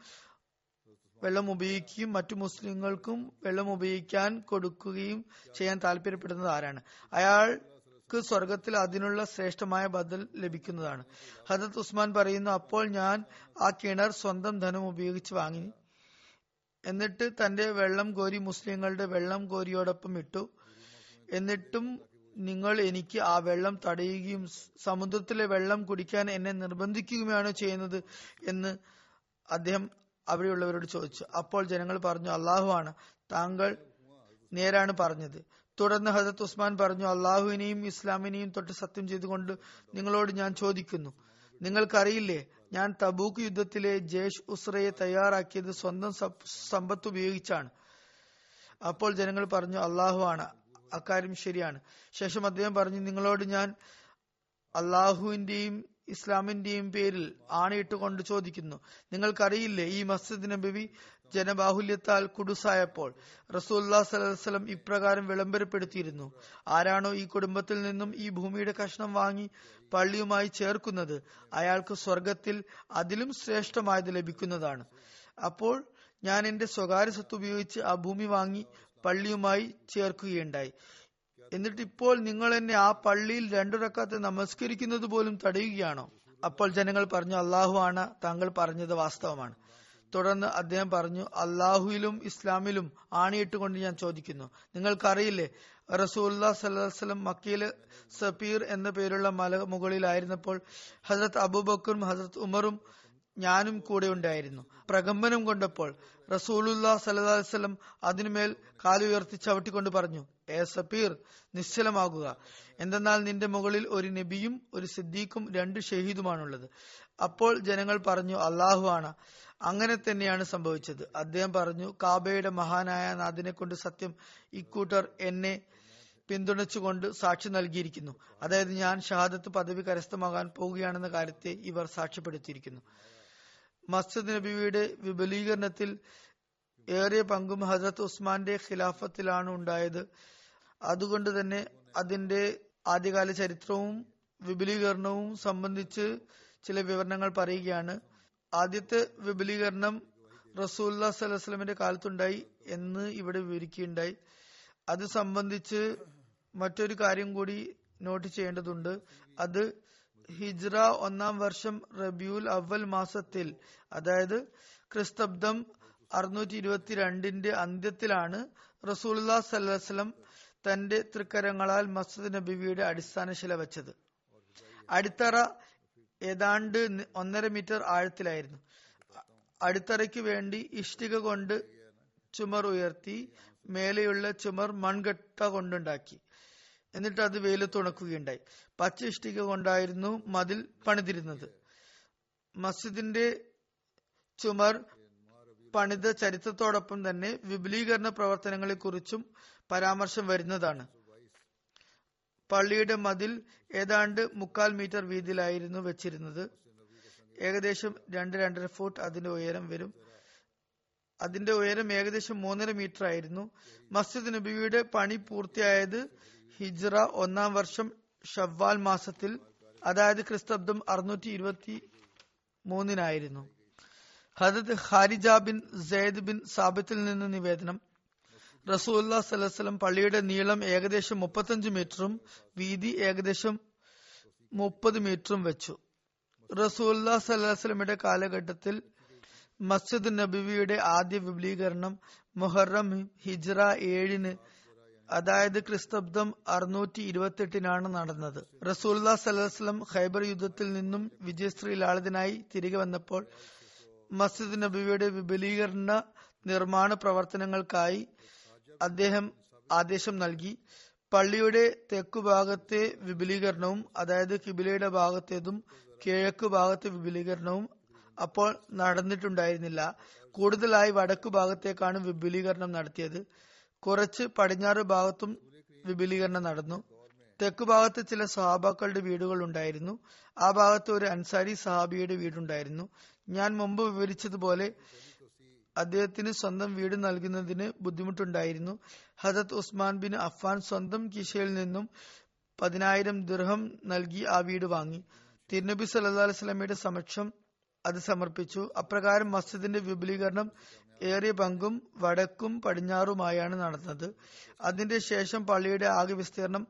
വെള്ളം ഉപയോഗിക്കുകയും മറ്റു മുസ്ലിങ്ങൾക്കും വെള്ളം ഉപയോഗിക്കാൻ കൊടുക്കുകയും ചെയ്യാൻ താല്പര്യപ്പെടുന്നത് ആരാണ്? അയാൾക്ക് സ്വർഗത്തിൽ അതിനുള്ള ശ്രേഷ്ഠമായ ബദൽ ലഭിക്കുന്നതാണ്. ഹജത് ഉസ്മാൻ പറയുന്നു അപ്പോൾ ഞാൻ ആ കിണർ സ്വന്തം ധനം ഉപയോഗിച്ച് വാങ്ങി എന്നിട്ട് തന്റെ വെള്ളം കോരി മുസ്ലിങ്ങളുടെ വെള്ളം കോരിയോടൊപ്പം ഇട്ടു. എന്നിട്ടും നിങ്ങൾ എനിക്ക് ആ വെള്ളം തടയുകയും സമുദ്രത്തിലെ വെള്ളം കുടിക്കാൻ എന്നെ നിർബന്ധിക്കുകയുമാണ് ചെയ്യുന്നത് എന്ന് അദ്ദേഹം അവിടെയുള്ളവരോട് ചോദിച്ചു. അപ്പോൾ ജനങ്ങൾ പറഞ്ഞു അള്ളാഹു ആണ്. താങ്കൾ നേരാണ് പറഞ്ഞത്. തുടർന്ന് ഹസത്ത് ഉസ്മാൻ പറഞ്ഞു അള്ളാഹുവിനെയും ഇസ്ലാമിനെയും തൊട്ട് സത്യം ചെയ്തുകൊണ്ട് നിങ്ങളോട് ഞാൻ ചോദിക്കുന്നു. നിങ്ങൾക്കറിയില്ലേ ഞാൻ തബൂക്ക് യുദ്ധത്തിലെ ജേഷ് ഉസ്രയെ തയ്യാറാക്കിയത് സ്വന്തം സമ്പത്ത് ഉപയോഗിച്ചാണ്. അപ്പോൾ ജനങ്ങൾ പറഞ്ഞു അള്ളാഹു ആണ്. അക്കാര്യം ശരിയാണ്. ശേഷം അദ്ദേഹം പറഞ്ഞു നിങ്ങളോട് ഞാൻ അള്ളാഹുവിന്റെയും ഇസ്ലാമിന്റെയും പേരിൽ ആണയിട്ട് കൊണ്ട് ചോദിക്കുന്നു. നിങ്ങൾക്കറിയില്ലേ ഈ മസ്ജിദ് നബി ജനബാഹുല്യത്താൽ കുടുസായപ്പോൾ റസൂല്ലാ സലഹ്സ്ലം ഇപ്രകാരം വിളംബരപ്പെടുത്തിയിരുന്നു. ആരാണോ ഈ കുടുംബത്തിൽ നിന്നും ഈ ഭൂമിയുടെ കഷ്ണം വാങ്ങി പള്ളിയുമായി ചേർക്കുന്നത് അയാൾക്ക് സ്വർഗത്തിൽ അതിലും ശ്രേഷ്ഠമായത് ലഭിക്കുന്നതാണ്. അപ്പോൾ ഞാൻ എന്റെ സ്വകാര്യ സ്വത്ത് ഉപയോഗിച്ച് ആ ഭൂമി വാങ്ങി പള്ളിയുമായി ചേർക്കുകയുണ്ടായി. എന്നിട്ട് ഇപ്പോൾ നിങ്ങൾ എന്നെ ആ പള്ളിയിൽ രണ്ടു റക്കാത്ത് നമസ്കരിക്കുന്നത് പോലും തടയുകയാണോ? അപ്പോൾ ജനങ്ങൾ പറഞ്ഞു അള്ളാഹു ആണ് താങ്കൾ പറഞ്ഞത് വാസ്തവമാണ്. തുടർന്ന് അദ്ദേഹം പറഞ്ഞു അള്ളാഹുയിലും ഇസ്ലാമിലും ആണിയിട്ടുകൊണ്ട് ഞാൻ ചോദിക്കുന്നു. നിങ്ങൾക്കറിയില്ലേ റസൂല്ലാ സല്ലാസ്ലം മക്കയിലെ സഫീർ എന്ന പേരുള്ള മല മുകളിലായിരുന്നപ്പോൾ ഹസരത് അബൂബക്കറും ഹസരത് ഉമറും ഞാനും കൂടെ ഉണ്ടായിരുന്നു. പ്രകമ്പനം കൊണ്ടപ്പോൾ റസൂലുല്ലാ സല്ലാസ്ലം അതിനുമേൽ കാലുയർത്തി ചവിട്ടിക്കൊണ്ട് പറഞ്ഞു ഏ സഫീർ നിശ്ചലമാകുക. എന്തെന്നാൽ നിന്റെ മുകളിൽ ഒരു നബിയും ഒരു സിദ്ദീഖും രണ്ട് ഷഹീദുമാണുള്ളത്. അപ്പോൾ ജനങ്ങൾ പറഞ്ഞു അള്ളാഹു ആണ്. അങ്ങനെ തന്നെയാണ് സംഭവിച്ചത്. അദ്ദേഹം പറഞ്ഞു കാബയുടെ മഹാനായ നാദിനെ കൊണ്ട് സത്യം ഇക്കൂട്ടർ എന്നെ പിന്തുണച്ചുകൊണ്ട് സാക്ഷി നൽകിയിരിക്കുന്നു. അതായത് ഞാൻ ഷഹാദത്ത് പദവി കരസ്ഥമാകാൻ പോവുകയാണെന്ന കാര്യത്തെ ഇവർ സാക്ഷ്യപ്പെടുത്തിയിരിക്കുന്നു. മസ്ജിദ് നബിയുടെ വിപുലീകരണത്തിൽ ഏറിയ പങ്കും ഹസരത്ത് ഉസ്മാന്റെ ഖിലാഫത്തിലാണ് ഉണ്ടായത്. അതുകൊണ്ട് തന്നെ അതിന്റെ ആദ്യകാല ചരിത്രവും വിപുലീകരണവും സംബന്ധിച്ച് ചില വിവരണങ്ങൾ പറയുകയാണ്. ആദ്യത്തെ വിപുലീകരണം റസൂല്ലാ സലഹ്സ്ലമിന്റെ കാലത്തുണ്ടായി എന്ന് ഇവിടെ വിവരിക്കുകയുണ്ടായി. അത് സംബന്ധിച്ച് മറ്റൊരു കാര്യം കൂടി നോട്ട് ചെയ്യേണ്ടതുണ്ട്. അത് ഹിജ്റ ഒന്നാം വർഷം റബിയുൽ അവൽ മാസത്തിൽ അതായത് ക്രിസ്തബ്ദം അറുന്നൂറ്റി ഇരുപത്തിരണ്ടിന്റെ അന്ത്യത്തിലാണ് റസൂല്ലാ സല്ലാസ്ലം തന്റെ തൃക്കരങ്ങളാൽ മസ്ജിദ് നബിയുടെ അടിസ്ഥാന ശില വെച്ചത്. അടിത്തറ ഏതാണ്ട് ഒന്നര മീറ്റർ ആഴത്തിലായിരുന്നു. അടിത്തറയ്ക്ക് വേണ്ടി ഇഷ്ടിക കൊണ്ട് ചുമർ ഉയർത്തി മേലെയുള്ള ചുമർ മൺകെട്ട കൊണ്ടുണ്ടാക്കി. എന്നിട്ട് അത് വെയിലത്ത് ഉണക്കുകയുണ്ടായി. പച്ച ഇഷ്ടിക കൊണ്ടായിരുന്നു മതിൽ പണിതിരുന്നത്. മസ്ജിദിന്റെ ചുമർ പണിത ചരിത്രത്തോടൊപ്പം തന്നെ വിപുലീകരണ പ്രവർത്തനങ്ങളെ കുറിച്ചും പരാമർശം വരുന്നതാണ്. പള്ളിയുടെ മതിൽ ഏതാണ്ട് മുക്കാൽ മീറ്റർ വീതിയിലായിരുന്നു വെച്ചിരുന്നത്. ഏകദേശം രണ്ട് രണ്ടര ഫുട്ട് അതിന്റെ ഉയരം വരും. അതിന്റെ ഉയരം ഏകദേശം മൂന്നര മീറ്റർ ആയിരുന്നു. മസ്ജിദ് നബിയുടെ പണി പൂർത്തിയായത് ഹിജ്റ ഒന്നാം വർഷം ഷവ്വാൽ മാസത്തിൽ അതായത് ക്രിസ്തബ്ദം അറുന്നൂറ്റി ഇരുപത്തി മൂന്നിനായിരുന്നു. ഹദത് ഹാരിജ ബിൻ സെയ്ദ് ബിൻ സാബിത്തിൽ നിന്ന് നിവേദനം. റസൂല്ലാ സലഹ്സ്ലം പള്ളിയുടെ നീളം ഏകദേശം മുപ്പത്തഞ്ച് മീറ്ററും വീതി ഏകദേശം മുപ്പത് മീറ്ററും വെച്ചു. റസൂല്ലാ സലഹ്സ്ലമിയുടെ കാലഘട്ടത്തിൽ മസ്ജിദ് നബിവിയുടെ ആദ്യ വിപുലീകരണം മുഹറം ഹിജ്റ ഏഴിന് അതായത് ക്രിസ്തബ്ദം അറുന്നൂറ്റി ഇരുപത്തെട്ടിനാണ് നടന്നത് റസൂല്ലാ സലഹ്സ്ലം ഖൈബർ യുദ്ധത്തിൽ നിന്നും വിജയശ്രീ ലാളിതനായി തിരികെ വന്നപ്പോൾ മസ്ജിദ് നബിയുടെ വിപുലീകരണ നിർമ്മാണ പ്രവർത്തനങ്ങൾക്കായി അദ്ദേഹം ആദേശം നൽകി. പള്ളിയുടെ തെക്കു ഭാഗത്തെ വിപുലീകരണവും അതായത് കിബിലയുടെ ഭാഗത്തേതും കിഴക്ക് ഭാഗത്തെ വിപുലീകരണവും അപ്പോൾ നടന്നിട്ടുണ്ടായിരുന്നില്ല. കൂടുതലായി വടക്കു ഭാഗത്തേക്കാണ് വിപുലീകരണം നടത്തിയത്. കുറച്ച് പടിഞ്ഞാറ് ഭാഗത്തും വിപുലീകരണം നടന്നു. തെക്കു ഭാഗത്ത് ചില സഹാബാക്കളുടെ വീടുകൾ ഉണ്ടായിരുന്നു. ആ ഭാഗത്ത് ഒരു അൻസാരി സഹാബിയുടെ വീടുണ്ടായിരുന്നു. ഞാൻ മുമ്പ് വിവരിച്ചതുപോലെ അദ്ദേഹത്തിന് സ്വന്തം വീട് നൽകുന്നതിന് ബുദ്ധിമുട്ടുണ്ടായിരുന്നു. ഹജത് ഉസ്മാൻ ബിൻ അഫ്ഫാൻ സ്വന്തം കിഷയിൽ നിന്നും പതിനായിരം ദിർഹം നൽകി ആ വീട് വാങ്ങി. തിരുനബി സല്ലാ അലൈസ്ലമയുടെ സമക്ഷം അത് സമർപ്പിച്ചു. അപ്രകാരം മസ്ജിദിന്റെ വിപുലീകരണം ഏറിയ പങ്കും വടക്കും പടിഞ്ഞാറുമായാണ് നടന്നത്. അതിന്റെ ശേഷം പള്ളിയുടെ ആകെ വിസ്തീർണം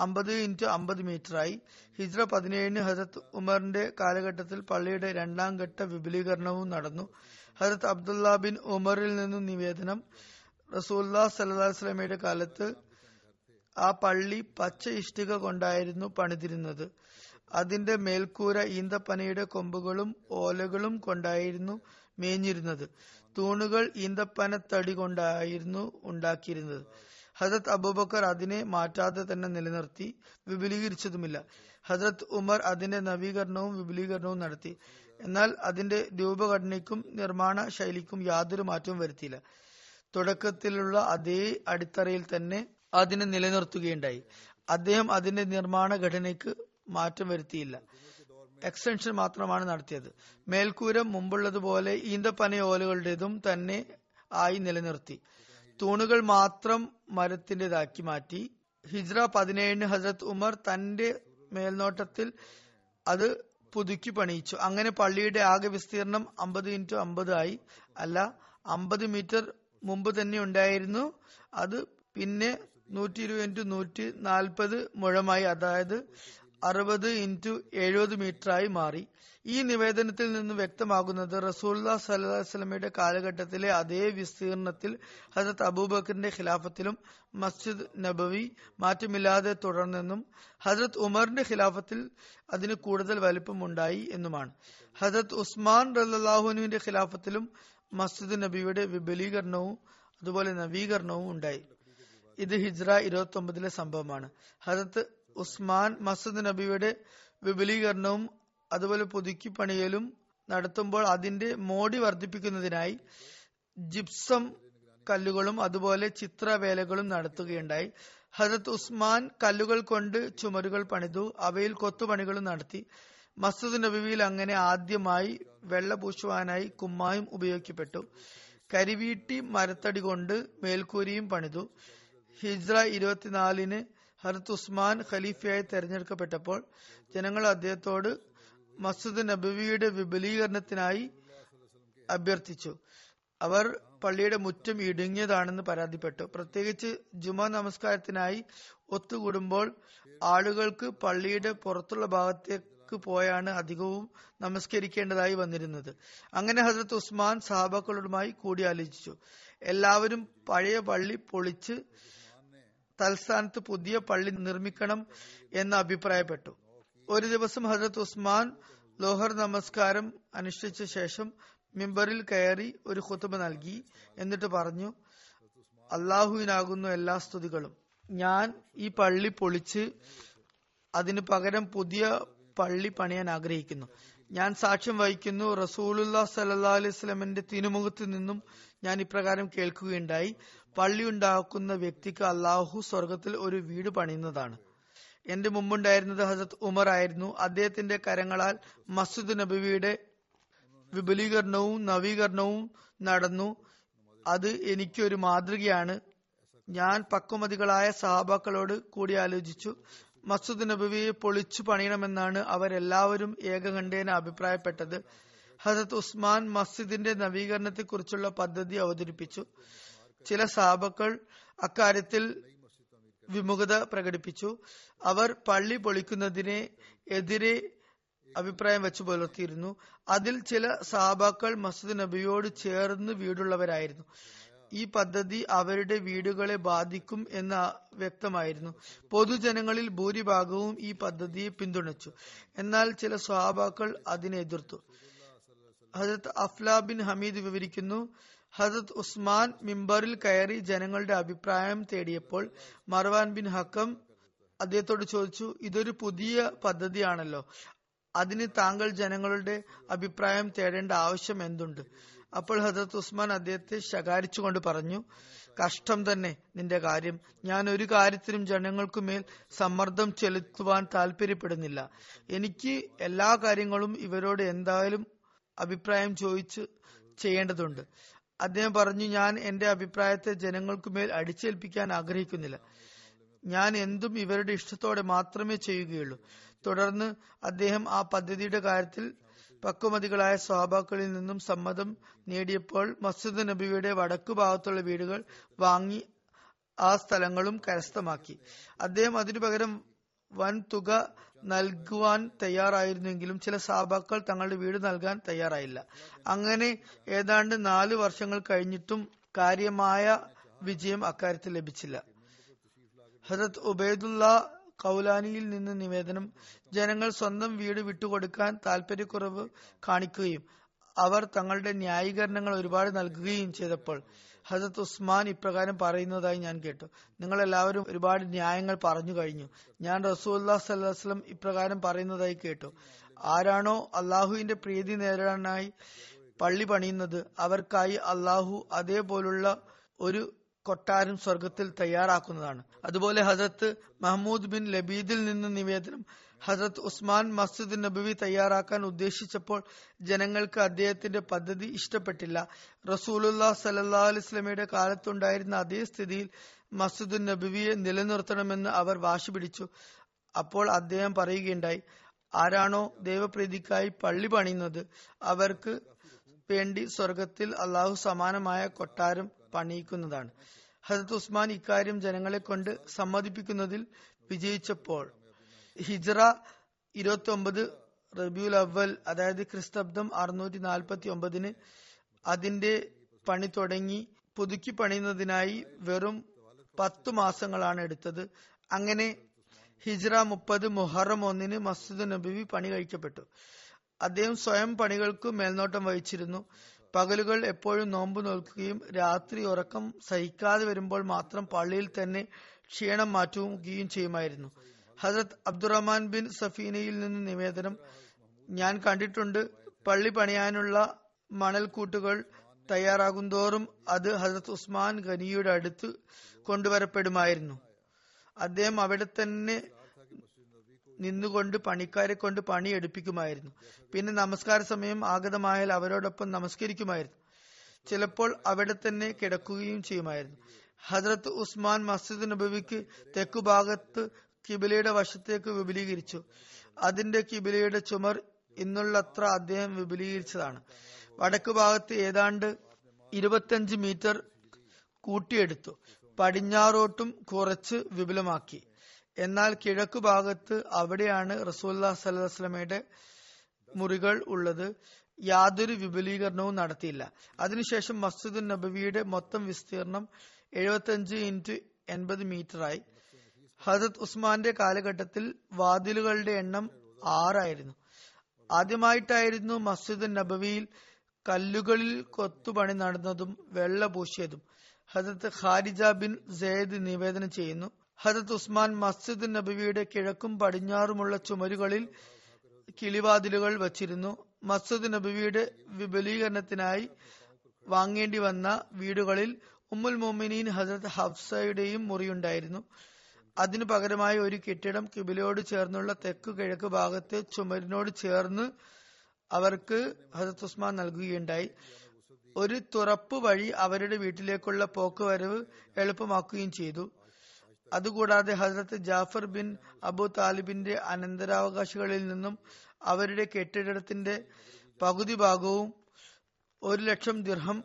അമ്പത് ഇന്റു അമ്പത് മീറ്ററായി. ഹിജ്ര പതിനേഴിന് ഹസത്ത് ഉമറിന്റെ കാലഘട്ടത്തിൽ പള്ളിയുടെ രണ്ടാം ഘട്ട വിപുലീകരണവും നടന്നു. ഹസത്ത് അബ്ദുല്ല ബിൻ ഉമറിൽ നിന്നും നിവേദനം. റസൂല്ലാ സല്ലാസ്ലമയുടെ കാലത്ത് ആ പള്ളി പച്ച ഇഷ്ടിക കൊണ്ടായിരുന്നു പണിതിരുന്നത്. അതിന്റെ മേൽക്കൂര ഈന്തപ്പനയുടെ കൊമ്പുകളും ഓലകളും കൊണ്ടായിരുന്നു മേഞ്ഞിരുന്നത്. തൂണുകൾ ഈന്തപ്പന തടി കൊണ്ടായിരുന്നു ഉണ്ടാക്കിയിരുന്നത്. ഹജരത് അബൂബക്കർ അതിനെ മാറ്റാതെ തന്നെ നിലനിർത്തി വിപുലീകരിച്ചതുമില്ല. ഹജരത് ഉമർ അതിന്റെ നവീകരണവും വിപുലീകരണവും നടത്തി. എന്നാൽ അതിന്റെ രൂപഘടനയ്ക്കും നിർമ്മാണ ശൈലിക്കും യാതൊരു മാറ്റവും വരുത്തിയില്ല. തുടക്കത്തിലുള്ള അതേ അടിത്തറയിൽ തന്നെ അതിനെ നിലനിർത്തുകയുണ്ടായി. അദ്ദേഹം അതിന്റെ നിർമ്മാണ ഘടനയ്ക്ക് മാറ്റം വരുത്തിയില്ല. എക്സ്റ്റൻഷൻ മാത്രമാണ് നടത്തിയത്. മേൽക്കൂരം മുമ്പുള്ളതുപോലെ ഈന്തപ്പനയോലകളുടേതും തന്നെ ആയി നിലനിർത്തി. തൂണുകൾ മാത്രം മരത്തിന്റെതാക്കി മാറ്റി. ഹിജ്ര പതിനേഴിന് ഹസരത് ഉമർ തന്റെ മേൽനോട്ടത്തിൽ അത് പുതുക്കി പണിയിച്ചു. അങ്ങനെ പള്ളിയുടെ ആകെ വിസ്തീർണം അമ്പത് ഇന്റു അമ്പത് ആയി. അല്ല അമ്പത് മീറ്റർ മുമ്പ് തന്നെ ഉണ്ടായിരുന്നു. അത് പിന്നെ നൂറ്റി ഇരുപത് ഇന്റു നൂറ്റി നാൽപ്പത് മുഴമായി. അതായത് അറുപത് ഇന്റു എഴുപത് മീറ്ററായി മാറി. ഈ നിവേദനത്തിൽ നിന്ന് വ്യക്തമാകുന്നത് റസൂല്ലാ സല്ലാസ്ലമിയുടെ കാലഘട്ടത്തിലെ അതേ വിസ്തീർണത്തിൽ ഹസരത് അബൂബക്കറിന്റെ ഖിലാഫത്തിലും മസ്ജിദ് നബവി മാറ്റമില്ലാതെ തുടർന്നെന്നും ഹസരത് ഉമറിന്റെ ഖിലാഫത്തിൽ അതിന് കൂടുതൽ വലിപ്പം ഉണ്ടായി എന്നുമാണ്. ഹസരത് ഉസ്മാൻ റല്ലാഹുനുവിന്റെ ഖിലാഫത്തിലും മസ്ജിദ് നബിയുടെ വിപുലീകരണവും അതുപോലെ നവീകരണവും ഉണ്ടായി. ഇത് ഹിജ്ര ഇരുപത്തി ഒമ്പതിലെ സംഭവമാണ്. ഹസരത്ത് ഉസ്മാൻ മസദ് നബിയുടെ വിപുലീകരണവും അതുപോലെ പുതുക്കി പണിയലും നടത്തുമ്പോൾ അതിന്റെ മോടി വർദ്ധിപ്പിക്കുന്നതിനായി ജിപ്സം കല്ലുകളും അതുപോലെ ചിത്രവേലകളും നടത്തുകയുണ്ടായി. ഹജത് ഉസ്മാൻ കല്ലുകൾ കൊണ്ട് ചുമരുകൾ പണിതു അവയിൽ കൊത്തുപണികളും നടത്തി. മസ്ജിദ് നബിയിൽ അങ്ങനെ ആദ്യമായി വെള്ള പൂശുവാനായി കുമ്മായും ഉപയോഗിക്കപ്പെട്ടു. കരിവീട്ടി മരത്തടി കൊണ്ട് മേൽക്കൂരിയും പണിതു. ഹിജ്ര ഇരുപത്തിനാലിന് ഹർത്ത് ഉസ്മാൻ ഖലീഫയായി തെരഞ്ഞെടുക്കപ്പെട്ടപ്പോൾ ജനങ്ങൾ അദ്ദേഹത്തോട് മസ്ജിദ് നബവിയുടെ വിപുലീകരണത്തിനായി അഭ്യർത്ഥിച്ചു. അവർ പള്ളിയുടെ മുറ്റം ഇടുങ്ങിയതാണെന്ന് പരാതിപ്പെട്ടു. പ്രത്യേകിച്ച് ജുമാ നമസ്കാരത്തിനായി ഒത്തുകൂടുമ്പോൾ ആളുകൾക്ക് പള്ളിയുടെ പുറത്തുള്ള ഭാഗത്തേക്ക് പോയാണ് അധികവും നമസ്കരിക്കേണ്ടതായി വന്നിരുന്നത്. അങ്ങനെ ഹസരത്ത് ഉസ്മാൻ സഹാബാക്കളുമായി കൂടിയാലോചിച്ചു. എല്ലാവരും പഴയ പള്ളി പൊളിച്ച് തൽസ്ഥാനത്ത് പുതിയ പള്ളി നിർമ്മിക്കണം എന്ന് അഭിപ്രായപ്പെട്ടു. ഒരു ദിവസം ഹജരത് ഉസ്മാൻ ലോഹർ നമസ്കാരം അനുഷ്ഠിച്ച ശേഷം മിമ്പറിൽ കയറി ഒരു ഖുത്തുബ നൽകി എന്നിട്ട് പറഞ്ഞു അള്ളാഹുവിനാകുന്നു എല്ലാ സ്തുതികളും. ഞാൻ ഈ പള്ളി പൊളിച്ച് അതിനു പകരം പുതിയ പള്ളി പണിയാൻ ആഗ്രഹിക്കുന്നു. ഞാൻ സാക്ഷ്യം വഹിക്കുന്നു റസൂലുല്ലാ സല്ലാ അലൈഹി സ്വലമിന്റെ തിരുമുഖത്ത് നിന്നും ഞാൻ ഇപ്രകാരം കേൾക്കുകയുണ്ടായി. പള്ളി ഉണ്ടാക്കുന്ന വ്യക്തിക്ക് അള്ളാഹു സ്വർഗത്തിൽ ഒരു വീട് പണിയുന്നതാണ്. എന്റെ മുമ്പുണ്ടായിരുന്നത് ഹസത്ത് ഉമർ ആയിരുന്നു. അദ്ദേഹത്തിന്റെ കരങ്ങളാൽ മസ്ജിദ് നബിയുടെ വിപുലീകരണവും നവീകരണവും നടന്നു. അത് എനിക്കൊരു മാതൃകയാണ്. ഞാൻ പക്വമതികളായ സഹാബാക്കളോട് കൂടി ആലോചിച്ചു. മസ്ജിദ് നബിയെ പൊളിച്ചു പണിയണമെന്നാണ് അവരെല്ലാവരും ഏകകണ്ഠേന അഭിപ്രായപ്പെട്ടത്. ഹസത്ത് ഉസ്മാൻ മസ്ജിദിന്റെ നവീകരണത്തെക്കുറിച്ചുള്ള പദ്ധതി അവതരിപ്പിച്ചു. ചില സാബക്കൾ അക്കാര്യത്തിൽ വിമുഖത പ്രകടിപ്പിച്ചു. അവർ പള്ളി പൊളിക്കുന്നതിനെ എതിരെ അഭിപ്രായം വെച്ചു പുലർത്തിയിരുന്നു. അതിൽ ചില സാബാക്കൾ മസ്ജിദ് നബിയോട് ചേർന്ന് വീടുള്ളവരായിരുന്നു. ഈ പദ്ധതി അവരുടെ വീടുകളെ ബാധിക്കും എന്ന് വ്യക്തമായിരുന്നു. പൊതുജനങ്ങളിൽ ഭൂരിഭാഗവും ഈ പദ്ധതിയെ പിന്തുണച്ചു. എന്നാൽ ചില സ്വഭാക്കൾ അതിനെ എതിർത്തു. ഹജരത് അഫ്ല ബിൻ ഹമീദ് വിവരിക്കുന്നു ഹജരത് ഉസ്മാൻ മിമ്പറിൽ കയറി ജനങ്ങളുടെ അഭിപ്രായം തേടിയപ്പോൾ മർവാൻ ബിൻ ഹക്കം അദ്ദേഹത്തോട് ചോദിച്ചു ഇതൊരു പുതിയ പദ്ധതിയാണല്ലോ. അതിന് താങ്കൾ ജനങ്ങളുടെ അഭിപ്രായം തേടേണ്ട ആവശ്യം എന്തുണ്ട്? അപ്പോൾ ഹസരത്ത് ഉസ്മാൻ അദ്ദേഹത്തെ ശകാരിച്ചുകൊണ്ട് പറഞ്ഞു കഷ്ടം തന്നെ നിന്റെ കാര്യം. ഞാൻ ഒരു കാര്യത്തിനും ജനങ്ങൾക്കു മേൽ സമ്മർദ്ദം ചെലുത്തുവാൻ താല്പര്യപ്പെടുന്നില്ല എനിക്ക് എല്ലാ കാര്യങ്ങളും ഇവരോട് എന്തായാലും അഭിപ്രായം ചോദിച്ച് ചെയ്യേണ്ടതുണ്ട്. അദ്ദേഹം പറഞ്ഞു ഞാൻ എന്റെ അഭിപ്രായത്തെ ജനങ്ങൾക്കുമേൽ അടിച്ചേൽപ്പിക്കാൻ ആഗ്രഹിക്കുന്നില്ല. ഞാൻ എന്തും ഇവരുടെ ഇഷ്ടത്തോടെ മാത്രമേ ചെയ്യുകയുള്ളൂ. തുടർന്ന് അദ്ദേഹം ആ പദ്ധതിയുടെ കാര്യത്തിൽ പക്വമതികളായ സ്വഭാക്കളിൽ നിന്നും സമ്മതം നേടിയപ്പോൾ മസ്ജിദ് നബിയുടെ വടക്കു ഭാഗത്തുള്ള വീടുകൾ വാങ്ങി ആ സ്ഥലങ്ങളും കരസ്ഥമാക്കി. അദ്ദേഹം അതിനു പകരം വൻ തുക നൽകുവാൻ തയ്യാറായിരുന്നെങ്കിലും ചില സാബാക്കൾ തങ്ങളുടെ വീട് നൽകാൻ തയ്യാറായില്ല. അങ്ങനെ ഏതാണ്ട് നാല് വർഷങ്ങൾ കഴിഞ്ഞിട്ടും കാര്യമായ വിജയം അക്കാര്യത്തിൽ ലഭിച്ചില്ല. ഹജരത് ഉബൈദുള്ള കൗലാനിയിൽ നിന്ന് നിവേദനം ജനങ്ങൾ സ്വന്തം വീട് വിട്ടുകൊടുക്കാൻ താല്പര്യക്കുറവ് കാണിക്കുകയും അവർ തങ്ങളുടെ ന്യായീകരണങ്ങൾ ഒരുപാട് നൽകുകയും ചെയ്തപ്പോൾ ഹജരത് ഉസ്മാൻ ഇപ്രകാരം പറയുന്നതായി ഞാൻ കേട്ടു. നിങ്ങൾ എല്ലാവരും ഒരുപാട് ന്യായങ്ങൾ പറഞ്ഞു കഴിഞ്ഞു. ഞാൻ റസൂല്ലാ സല്ലാസ്ലം ഇപ്രകാരം പറയുന്നതായി കേട്ടു. ആരാണോ അള്ളാഹുവിന്റെ പ്രീതി നേടാനായി പള്ളി പണിയുന്നത് അവർക്കായി അള്ളാഹു അതേപോലുള്ള ഒരു കൊട്ടാരം സ്വർഗത്തിൽ തയ്യാറാക്കുന്നതാണ്. അതുപോലെ ഹസരത്ത് മഹമ്മൂദ് ബിൻ ലബീദിൽ നിന്ന് നിവേദനം ഹസരത്ത് ഉസ്മാൻ മസ്ജിദ് നബുവി തയ്യാറാക്കാൻ ഉദ്ദേശിച്ചപ്പോൾ ജനങ്ങൾക്ക് അദ്ദേഹത്തിന്റെ പദ്ധതി ഇഷ്ടപ്പെട്ടില്ല. റസൂലുല്ലാ സല്ലാ അലിസ്ലമിയുടെ കാലത്തുണ്ടായിരുന്ന അതേ സ്ഥിതിയിൽ മസ്ജിദ് നബുവിയെ നിലനിർത്തണമെന്ന് അവർ വാശി പിടിച്ചു. അപ്പോൾ അദ്ദേഹം പറയുകയുണ്ടായി ആരാണോ ദൈവപ്രീതിക്കായി പള്ളി പണിയുന്നത് അവർക്ക് വേണ്ടി സ്വർഗത്തിൽ അള്ളാഹു സമാനമായ കൊട്ടാരം പണിയിക്കുന്നതാണ്. ഹജരത് ഉസ്മാൻ ഇക്കാര്യം ജനങ്ങളെ കൊണ്ട് സമ്മതിപ്പിക്കുന്നതിൽ വിജയിച്ചപ്പോൾ ഹിജറ ഇരുപത്തി ഒമ്പത് റബിയുൽ അവൽ അതായത് ക്രിസ്തബ്ദം അറുന്നൂറ്റി നാൽപ്പത്തി ഒമ്പതിന് അതിന്റെ പണി തുടങ്ങി. പുതുക്കി പണിയുന്നതിനായി വെറും പത്തു മാസങ്ങളാണ് എടുത്തത്. അങ്ങനെ ഹിജ്റ മുപ്പത് മുഹറം ഒന്നിന് മസ്ജിദ് നബിവി പണി കഴിക്കപ്പെട്ടു. അദ്ദേഹം സ്വയം പണികൾക്ക് മേൽനോട്ടം വഹിച്ചിരുന്നു. പകലുകൾ എപ്പോഴും നോമ്പ് നോക്കുകയും രാത്രി ഉറക്കം സഹിക്കാതെ വരുമ്പോൾ മാത്രം പള്ളിയിൽ തന്നെ ക്ഷീണം മാറ്റുകയും ചെയ്യുമായിരുന്നു. ഹസരത് അബ്ദുറഹ്മാൻ ബിൻ സഫീനയിൽ നിന്ന് നിവേദനം. ഞാൻ കണ്ടിട്ടുണ്ട് പള്ളി പണിയാനുള്ള മണൽക്കൂട്ടുകൾ തയ്യാറാകുന്തോറും അത് ഹസരത് ഉസ്മാൻ ഖനിയുടെ അടുത്ത് കൊണ്ടുവരപ്പെടുമായിരുന്നു. അദ്ദേഹം അവിടെ തന്നെ നിന്നുകൊണ്ട് പണിക്കാരെ കൊണ്ട് പണി എടുപ്പിക്കുമായിരുന്നു. പിന്നെ നമസ്കാര സമയം ആഗതമായാൽ അവരോടൊപ്പം നമസ്കരിക്കുമായിരുന്നു. ചിലപ്പോൾ അവിടെ തന്നെ കിടക്കുകയും ചെയ്യുമായിരുന്നു. ഹജ്രത്ത് ഉസ്മാൻ മസ്ജിദ് നബവിക്ക് തെക്കുഭാഗത്ത് കിബിലയുടെ വശത്തേക്ക് വിപുലീകരിച്ചു. അതിന്റെ കിബിലയുടെ ചുമർ ഇന്നുള്ളത്ര അദ്ദേഹം വിപുലീകരിച്ചതാണ്. വടക്കു ഭാഗത്ത് ഏതാണ്ട് ഇരുപത്തിയഞ്ച് മീറ്റർ കൂട്ടിയെടുത്തു. പടിഞ്ഞാറോട്ടും കുറച്ച് വിപുലമാക്കി. എന്നാൽ കിഴക്കു ഭാഗത്ത് അവിടെയാണ് റസൂല്ലാ സലഹ്സ്ലമയുടെ മുറികൾ ഉള്ളത്. യാതൊരു വിപുലീകരണവും നടത്തിയില്ല. അതിനുശേഷം മസ്ജിദ് നബവിയുടെ മൊത്തം വിസ്തീർണം എഴുപത്തിയഞ്ച് ഇന്റു എൺപത് മീറ്ററായി ഹജത് ഉസ്മാന്റെ കാലഘട്ടത്തിൽ വാതിലുകളുടെ എണ്ണം ആറായിരുന്നു. ആദ്യമായിട്ടായിരുന്നു മസ്ജിദ് നബവിയിൽ കല്ലുകളിൽ കൊത്തുപണി നടന്നതും വെള്ള പൂശിയതും. ഹസത്ത് ഖാരിജ ബിൻ സെയ്ദ് നിവേദനം ചെയ്യുന്നു. ഹജരത്ത് ഉസ്മാൻ മസ്ജിദ് നബിയുടെ കിഴക്കും പടിഞ്ഞാറുമുള്ള ചുമരുകളിൽ കിളിവാതിലുകൾ വച്ചിരുന്നു. മസ്ജിദ് നബിയുടെ വിപുലീകരണത്തിനായി വാങ്ങേണ്ടി വന്ന വീടുകളിൽ ഉമ്മുൽ മൊമിനീൻ ഹസരത് ഹഫ്സയുടെയും മുറിയുണ്ടായിരുന്നു. അതിനു പകരമായി ഒരു കെട്ടിടം കിബിലയോട് ചേർന്നുള്ള തെക്ക് കിഴക്ക് ഭാഗത്തെ ചുമരിനോട് ചേർന്ന് അവർക്ക് ഹസരത് ഉസ്മാൻ നൽകുകയുണ്ടായി. ഒരു തുറപ്പ് വഴി അവരുടെ വീട്ടിലേക്കുള്ള പോക്കുവരവ് എളുപ്പമാക്കുകയും ചെയ്തു. അതുകൂടാതെ ഹസരത്ത് ജാഫർ ബിൻ അബു താലിബിന്റെ അനന്തരാവകാശികളിൽ നിന്നും അവരുടെ കെട്ടിടത്തിന്റെ പകുതി ഭാഗവും ഒരു ലക്ഷം ദിർഹം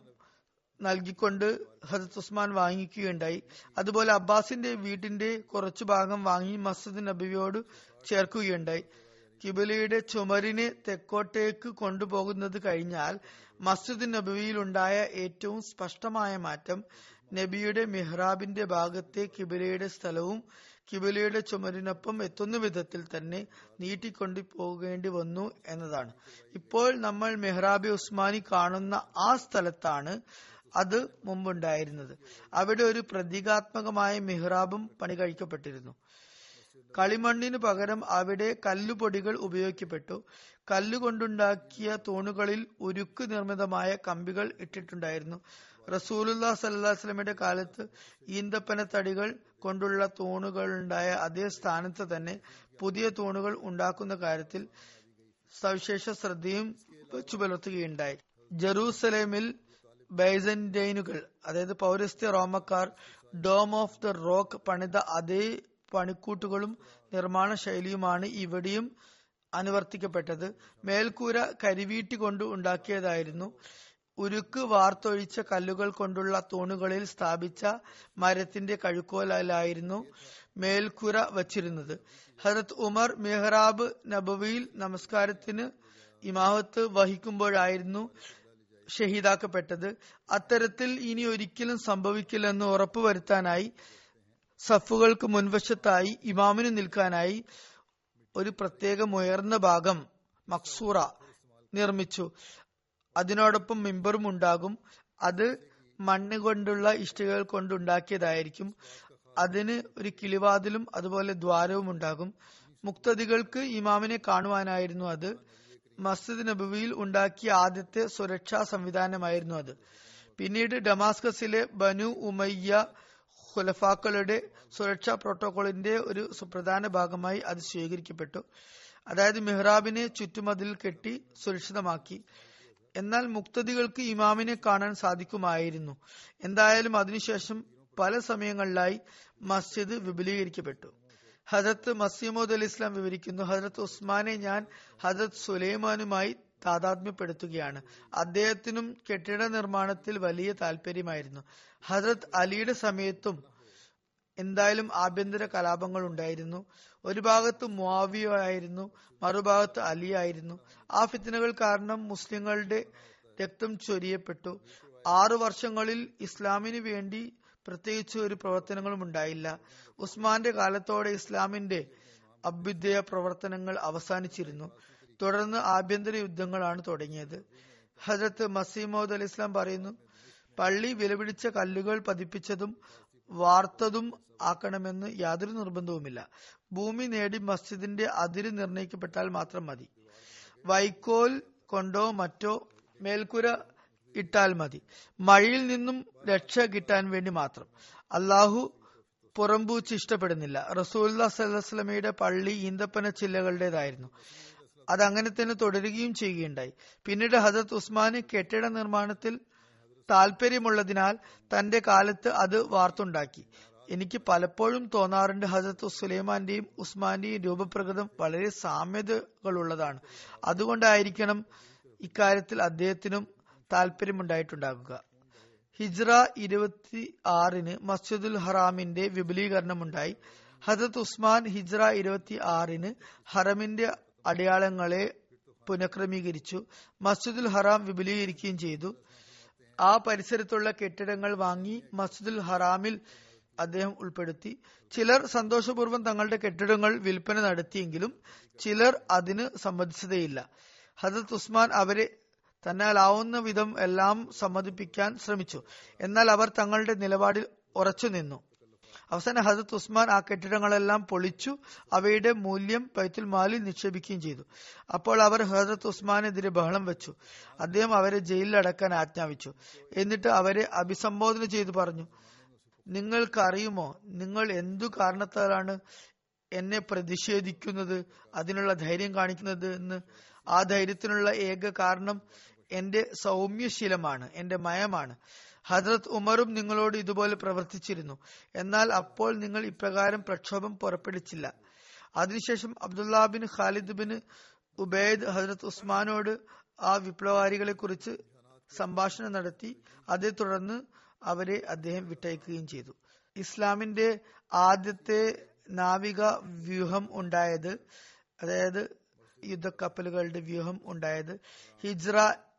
നൽകിക്കൊണ്ട് ഹസത്ത് ഉസ്മാൻ വാങ്ങിക്കുകയുണ്ടായി. അതുപോലെ അബ്ബാസിന്റെ വീട്ടിന്റെ കുറച്ചു ഭാഗം വാങ്ങി മസ്ജിദ് നബിയോട് ചേർക്കുകയുണ്ടായി. കിബിലയുടെ ചുമരിനെ തെക്കോട്ടേക്ക് കൊണ്ടുപോകുന്നത് കഴിഞ്ഞാൽ മസ്ജിദ് നബിയിലുണ്ടായ ഏറ്റവും സ്പഷ്ടമായ മാറ്റം നബിയുടെ മെഹ്റാബിന്റെ ഭാഗത്തെ കിബിലയുടെ സ്ഥലവും കിബിലയുടെ ചുമരിനൊപ്പം എത്തുന്ന വിധത്തിൽ തന്നെ നീട്ടിക്കൊണ്ടു പോകേണ്ടി വന്നു എന്നതാണ്. ഇപ്പോൾ നമ്മൾ മെഹ്റാബി ഉസ്മാനി കാണുന്ന ആ സ്ഥലത്താണ് അത് മുമ്പുണ്ടായിരുന്നത്. അവിടെ ഒരു പ്രതീകാത്മകമായ മെഹ്റാബും പണി കഴിക്കപ്പെട്ടിരുന്നു. കളിമണ്ണിനു പകരം അവിടെ കല്ലുപൊടികൾ ഉപയോഗിക്കപ്പെട്ടു. കല്ലുകൊണ്ടുണ്ടാക്കിയ തൂണുകളിൽ ഉരുക്ക് നിർമ്മിതമായ കമ്പികൾ ഇട്ടിട്ടുണ്ടായിരുന്നു. റസൂലുല്ലാ സല്ലാസ്ലമിയുടെ കാലത്ത് ഈന്തപ്പന തടികൾ കൊണ്ടുള്ള തൂണുകൾ ഉണ്ടായ അതേ സ്ഥാനത്ത് തന്നെ പുതിയ തൂണുകൾ ഉണ്ടാക്കുന്ന കാര്യത്തിൽ സവിശേഷ ശ്രദ്ധയും വെച്ചു പുലർത്തുകയുണ്ടായി ജെറൂസലേമിൽ ബൈസന്റൈനുകൾ അതായത് പൗരസ്ത്യ റോമക്കാർ ഡോം ഓഫ് ദ റോക്ക് പണിത അതേ പണിക്കൂട്ടുകളും നിർമ്മാണ ശൈലിയുമാണ് ഇവിടെയും അനുവർത്തിക്കപ്പെട്ടത്. മേൽക്കൂര കരിവീട്ടി കൊണ്ട് ഉണ്ടാക്കിയതായിരുന്നു. ഉരുക്ക് വാർത്തൊഴിച്ച കല്ലുകൾ കൊണ്ടുള്ള തൂണുകളിൽ സ്ഥാപിച്ച മരത്തിന്റെ കഴുക്കോലായിരുന്നു മേൽക്കുര വച്ചിരുന്നത്. ഹരത് ഉമർ മെഹ്റാബ് നബവിയിൽ നമസ്കാരത്തിന് ഇമാഹത്ത് വഹിക്കുമ്പോഴായിരുന്നു ഷഹീദാക്കപ്പെട്ടത്. അത്തരത്തിൽ ഇനി ഒരിക്കലും സംഭവിക്കില്ലെന്ന് ഉറപ്പുവരുത്താനായി സഫുകൾക്ക് മുൻവശത്തായി ഇമാമിന് നിൽക്കാനായി ഒരു പ്രത്യേകം ഉയർന്ന ഭാഗം മക്സൂറ നിർമ്മിച്ചു. അതിനോടൊപ്പം മിമ്പറും ഉണ്ടാകും. അത് മണ്ണ് കൊണ്ടുള്ള ഇഷ്ടികകൾ കൊണ്ടുണ്ടാക്കിയതായിരിക്കും. അതിന് ഒരു കിളിവാതിലും അതുപോലെ ദ്വാരവും ഉണ്ടാകും. മുക്തതികൾക്ക് ഇമാമിനെ കാണുവാനായിരുന്നു അത്. മസ്ജിദ് നബുവിയിൽ ഉണ്ടാക്കിയ ആദ്യത്തെ സുരക്ഷാ സംവിധാനമായിരുന്നു അത്. പിന്നീട് ഡമാസ്കസിലെ ബനു ഉമയ്യ ഖുലഫാക്കളുടെ സുരക്ഷാ പ്രോട്ടോകോളിന്റെ ഒരു സുപ്രധാന ഭാഗമായി അത് സ്വീകരിക്കപ്പെട്ടു. അതായത് മെഹ്റാബിനെ ചുറ്റുമതിൽ കെട്ടി സുരക്ഷിതമാക്കി. എന്നാൽ മുക്തതികൾക്ക് ഇമാമിനെ കാണാൻ സാധിക്കുമായിരുന്നു. എന്തായാലും അതിനുശേഷം പല സമയങ്ങളിലായി മസ്ജിദ് വിപുലീകരിക്കപ്പെട്ടു. ഹജരത്ത് മസീമോദ് അലി ഇസ്ലാം വിവരിക്കുന്നു ഹജരത്ത് ഉസ്മാനെ ഞാൻ ഹജരത്ത് സുലൈമാനുമായി താതാത്മ്യപ്പെടുത്തുകയാണ്. അദ്ദേഹത്തിനും കെട്ടിട നിർമ്മാണത്തിൽ വലിയ താല്പര്യമായിരുന്നു ഹജരത് അലിയുടെ സമയത്തും എന്തായാലും ആഭ്യന്തര കലാപങ്ങൾ ഉണ്ടായിരുന്നു. ഒരു ഭാഗത്ത് മുവാവിയ ആയിരുന്നു മറുഭാഗത്ത് അലി ആയിരുന്നു. ആ ഫിത്തനകൾ കാരണം മുസ്ലിങ്ങളുടെ രക്തം ചൊരിയപ്പെട്ടു. ആറു വർഷങ്ങളിൽ ഇസ്ലാമിന് വേണ്ടി പ്രത്യേകിച്ച് ഒരു പ്രവർത്തനങ്ങളും ഉണ്ടായില്ല. ഉസ്മാന്റെ കാലത്തോടെ ഇസ്ലാമിന്റെ അഭ്യുദയ പ്രവർത്തനങ്ങൾ അവസാനിച്ചിരുന്നു. തുടർന്ന് ആഭ്യന്തര യുദ്ധങ്ങളാണ് തുടങ്ങിയത്. ഹജരത്ത് മസീമോദ് അലി ഇസ്ലാം പറയുന്നു പള്ളി വിലപിടിച്ച കല്ലുകൾ പതിപ്പിച്ചതും വാർത്തതും ആക്കണമെന്ന് യാതൊരു നിർബന്ധവുമില്ല. ഭൂമി നേടി മസ്ജിദിന്റെ അതിര് നിർണയിക്കപ്പെട്ടാൽ മാത്രം മതി. വൈക്കോൽ കൊണ്ടോ മറ്റോ മേൽക്കുര ഇട്ടാൽ മതി. മഴയിൽ നിന്നും രക്ഷ കിട്ടാൻ വേണ്ടി മാത്രം. അള്ളാഹു പുറംപൂച്ച് ഇഷ്ടപ്പെടുന്നില്ല. റസൂല്ലാ സല്ലാസ്ലമയുടെ പള്ളി ഈന്തപ്പന ചില്ലകളുടേതായിരുന്നു. അത് അങ്ങനെ തന്നെ തുടരുകയും ചെയ്യുകയുണ്ടായി. പിന്നീട് ഹജത് ഉസ്മാന് കെട്ടിട നിർമ്മാണത്തിൽ താല്പര്യമുള്ളതിനാൽ തന്റെ കാലത്ത് അത് വാർത്തുണ്ടാക്കി. എനിക്ക് പലപ്പോഴും തോന്നാറുണ്ട് ഹസത്ത് സുലൈമാന്റെയും ഉസ്മാന്റെയും രൂപപ്രകൃതം വളരെ സാമ്യതകളുള്ളതാണ്. അതുകൊണ്ടായിരിക്കണം ഇക്കാര്യത്തിൽ അദ്ദേഹത്തിനും താല്പര്യമുണ്ടായിട്ടുണ്ടാകുക ഹിജ്റ ഇരുപത്തി ആറിന് മസ്ജിദുൽ ഹറാമിന്റെ വിപുലീകരണമുണ്ടായി. ഹജത് ഉസ്മാൻ ഹിജ്റ ഇരുപത്തി ആറിന് ഹറമിന്റെ അടയാളങ്ങളെ പുനഃക്രമീകരിച്ചു. മസ്ജിദുൽ ഹറാം വിപുലീകരിക്കുകയും ചെയ്തു. ആ പരിസരത്തുള്ള കെട്ടിടങ്ങൾ വാങ്ങി മസ്ജിദുൽ ഹറാമിൽ അദ്ദേഹം ഉൾപ്പെടുത്തി. ചിലർ സന്തോഷപൂർവം തങ്ങളുടെ കെട്ടിടങ്ങൾ വിൽപ്പന നടത്തിയെങ്കിലും ചിലർ അതിന് സമ്മതിച്ചതേയില്ല. ഹജത് ഉസ്മാൻ അവരെ തന്നാലാവുന്ന വിധം എല്ലാം സമ്മതിപ്പിക്കാൻ ശ്രമിച്ചു. എന്നാൽ അവർ തങ്ങളുടെ നിലപാടിൽ ഉറച്ചു നിന്നു അവസാനം ഹസരത്ത് ഉസ്മാൻ ആ കെട്ടിടങ്ങളെല്ലാം പൊളിച്ചു അവയുടെ മൂല്യം പൈത്തുൽ മാലിൽ നിക്ഷേപിക്കുകയും ചെയ്തു. അപ്പോൾ അവർ ഹസരത്ത് ഉസ്മാനെതിരെ ബഹളം വെച്ചു. അദ്ദേഹം അവരെ ജയിലിൽ അടക്കാൻ ആജ്ഞാപിച്ചു. എന്നിട്ട് അവരെ അഭിസംബോധന ചെയ്തു പറഞ്ഞു നിങ്ങൾക്കറിയുമോ നിങ്ങൾ എന്തു കാരണത്താലാണ് എന്നെ പ്രതിഷേധിക്കുന്നത് അതിനുള്ള ധൈര്യം കാണിക്കുന്നത് എന്ന്? ആ ധൈര്യത്തിനുള്ള ഏക കാരണം എന്റെ സൗമ്യശീലമാണ് എന്റെ മയമാണ്. ഹജ്രത് ഉമറും നിങ്ങളോട് ഇതുപോലെ പ്രവർത്തിച്ചിരുന്നു. എന്നാൽ അപ്പോൾ നിങ്ങൾ ഇപ്രകാരം പ്രക്ഷോഭം പുറപ്പെടുവിച്ചില്ല. അതിനുശേഷം Abdullah bin Khalid bin Ubaid Hazrat ഉസ്മാനോട് ആ വിപ്ലവകാരികളെ കുറിച്ച് സംഭാഷണം നടത്തി അതേ തുടർന്ന് അവരെ അദ്ദേഹം വിട്ടയക്കുകയും ചെയ്തു. ഇസ്ലാമിന്റെ ആദ്യത്തെ നാവിക വ്യൂഹം ഉണ്ടായത് അതായത് യുദ്ധക്കപ്പലുകളുടെ വ്യൂഹം ഉണ്ടായത് ഹിജ്റ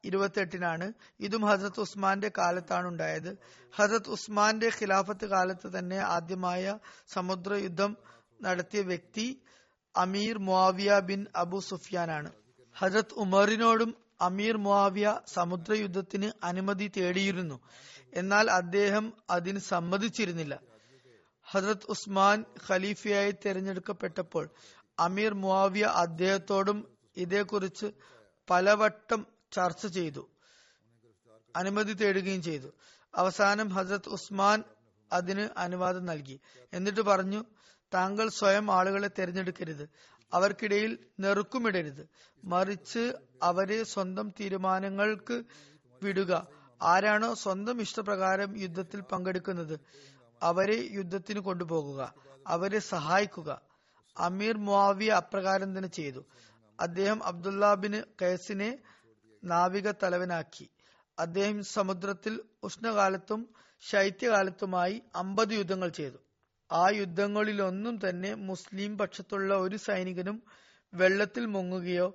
ഇരുപത്തെട്ടിനാണ്. ഇതും ഹസരത്ത് ഉസ്മാന്റെ കാലത്താണ് ഉണ്ടായത് ഹസരത്ത് ഉസ്മാന്റെ ഖിലാഫത്ത് കാലത്ത് തന്നെ ആദ്യമായ സമുദ്ര യുദ്ധം നടത്തിയ വ്യക്തി അമീർ മുവിയ ബിൻ അബു സുഫിയാനാണ്. ഹജരത് ഉമറിനോടും അമീർ മുവിയ സമുദ്ര യുദ്ധത്തിന് അനുമതി തേടിയിരുന്നു. എന്നാൽ അദ്ദേഹം അതിന് സമ്മതിച്ചിരുന്നില്ല. ഹജരത് ഉസ്മാൻ ഖലീഫയായി തിരഞ്ഞെടുക്കപ്പെട്ടപ്പോൾ അമീർ മുവിയ അദ്ദേഹത്തോടും ഇതേക്കുറിച്ച് പലവട്ടം ചർച്ച ചെയ്തു. അനുമതി തേടുകയും ചെയ്തു. അവസാനം ഹസരത് ഉസ്മാൻ അതിന് അനുവാദം നൽകി. എന്നിട്ട് പറഞ്ഞു താങ്കൾ സ്വയം ആളുകളെ തിരഞ്ഞെടുക്കരുത്. അവർക്കിടയിൽ നെറുക്കുമിടരുത്. മറിച്ച് അവരെ സ്വന്തം തീരുമാനങ്ങൾക്ക് വിടുക. ആരാണോ സ്വന്തം ഇഷ്ടപ്രകാരം യുദ്ധത്തിൽ പങ്കെടുക്കുന്നത് അവരെ യുദ്ധത്തിന് കൊണ്ടുപോകുക. അവരെ സഹായിക്കുക. അമീർ മുവിയ അപ്രകാരം തന്നെ ചെയ്തു. അദ്ദേഹം അബ്ദുല്ല ബിൻ നാവിക തലവനാക്കി അദ്ദേഹം സമുദ്രത്തിൽ ഉഷ്ണകാലത്തും ശൈത്യകാലത്തുമായി അമ്പത് യുദ്ധങ്ങൾ ചെയ്തു. ആ യുദ്ധങ്ങളിലൊന്നും തന്നെ മുസ്ലിം പക്ഷത്തുള്ള ഒരു സൈനികനും വെള്ളത്തിൽ മുങ്ങുകയോ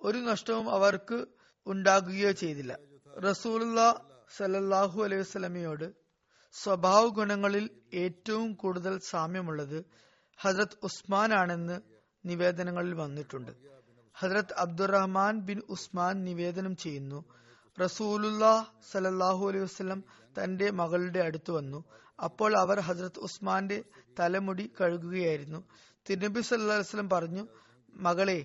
ഒരു നഷ്ടവും അവർക്ക് ഉണ്ടാകുകയോ ചെയ്തില്ല. റസൂലുള്ള സലല്ലാഹു അലൈഹി സ്വലമയോട് സ്വഭാവ ഗുണങ്ങളിൽ ഏറ്റവും കൂടുതൽ സാമ്യമുള്ളത് ഹസ്രത് ഉസ്മാൻ ആണെന്ന് നിവേദനങ്ങളിൽ വന്നിട്ടുണ്ട്. ഹസ്രത് അബ്ദുറഹ്മാൻ ബിൻ ഉസ്മാൻ നിവേദനം ചെയ്യുന്നു. റസൂലുല്ല സലല്ലാഹു അലൈഹി വസ്ലം തന്റെ മകളുടെ അടുത്ത് വന്നു. അപ്പോൾ അവർ ഹജ്രത് ഉസ്മാന്റെ തലമുടി കഴുകുകയായിരുന്നു. തിരുനബി സല്ലാ വസ്ലം പറഞ്ഞു മകളെ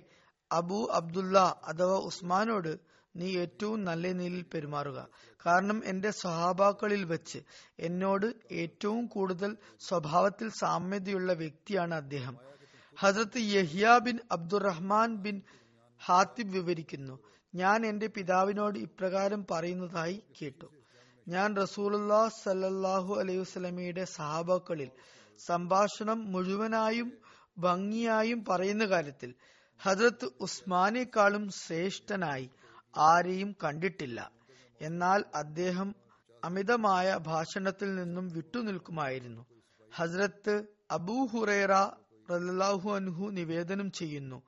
അബു അബ്ദുല്ല അഥവാ ഉസ്മാനോട് നീ ഏറ്റവും നല്ല നിലയിൽ പെരുമാറുക. കാരണം എന്റെ സ്വഹാബാക്കളിൽ വെച്ച് എന്നോട് ഏറ്റവും കൂടുതൽ സ്വഭാവത്തിൽ സാമ്യതയുള്ള വ്യക്തിയാണ് അദ്ദേഹം. ഹസരത്ത് Yahya bin Abdurrahman bin Hatib വിവരിക്കുന്നു. ഞാൻ എന്റെ പിതാവിനോട് ഇപ്രകാരം പറയുന്നതായി കേട്ടു. ഞാൻ റസൂലുല്ലാ സല്ലല്ലാഹു അലൈഹി വസല്ലമയുടെ സഹാബാക്കളിൽ സംഭാഷണം മുഴുവനായും ഭംഗിയായും പറയുന്ന കാര്യത്തിൽ ഹജ്രത്ത് ഉസ്മാനേക്കാളും ശ്രേഷ്ഠനായി ആരെയും കണ്ടിട്ടില്ല. എന്നാൽ അദ്ദേഹം അമിതമായ ഭാഷണത്തിൽ നിന്നും വിട്ടുനിൽക്കുമായിരുന്നു. ഹസ്രത്ത് അബൂ ഹുറേറ റല്ലാഹു അൻഹു നിവേദനം ചെയ്യുന്നു.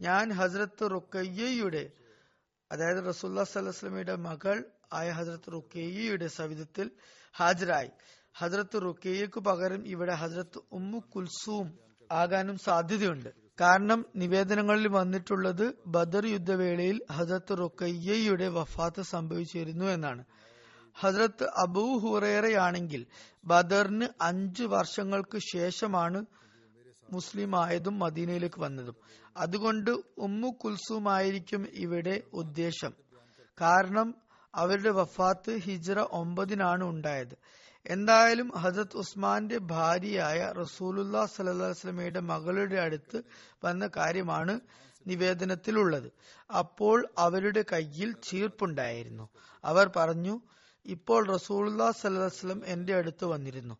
ഞാൻ ഹസ്രത്ത് റുക്കയ്യയുടെ അതായത് റസൂല്ലാ സലഹ്സ്ലമിയുടെ മകൾ ആയ ഹസ്രത്ത് റുക്കയ്യയുടെ സവിധത്തിൽ ഹാജരായി. ഹസ്രത്ത് റുക്കയ്യക്ക് പകരം ഇവിടെ ഹസ്രത്ത് ഉമ്മു കുൽസൂം ആകാനും സാധ്യതയുണ്ട്. കാരണം നിവേദനങ്ങളിൽ വന്നിട്ടുള്ളത് ബദർ യുദ്ധവേളയിൽ ഹസ്രത്ത് റുക്കയ്യയുടെ വഫാത്ത് സംഭവിച്ചിരുന്നു എന്നാണ്. ഹസ്രത്ത് അബൂ ഹുറേറയാണെങ്കിൽ ബദറിന് അഞ്ചു വർഷങ്ങൾക്ക് ശേഷമാണ് മുസ്ലിം ആയതും മദീനയിലേക്ക് വന്നതും. അതുകൊണ്ട് ഉമ്മു കുൽസുമായിരിക്കും ഇവിടെ ഉദ്ദേശം. കാരണം അവരുടെ വഫാത്ത് ഹിജ്റ ഒമ്പതിനാണ് ഉണ്ടായത്. എന്തായാലും ഹജത് ഉസ്മാന്റെ ഭാര്യയായ റസൂലുല്ലാ സലഹ്സ്ലമയുടെ മകളുടെ അടുത്ത് വന്ന കാര്യമാണ് നിവേദനത്തിലുള്ളത്. അപ്പോൾ അവരുടെ കയ്യിൽ ചീർപ്പുണ്ടായിരുന്നു. അവർ പറഞ്ഞു ഇപ്പോൾ റസൂലുല്ലാ സലഹ്സ്ലം എന്റെ അടുത്ത് വന്നിരുന്നു.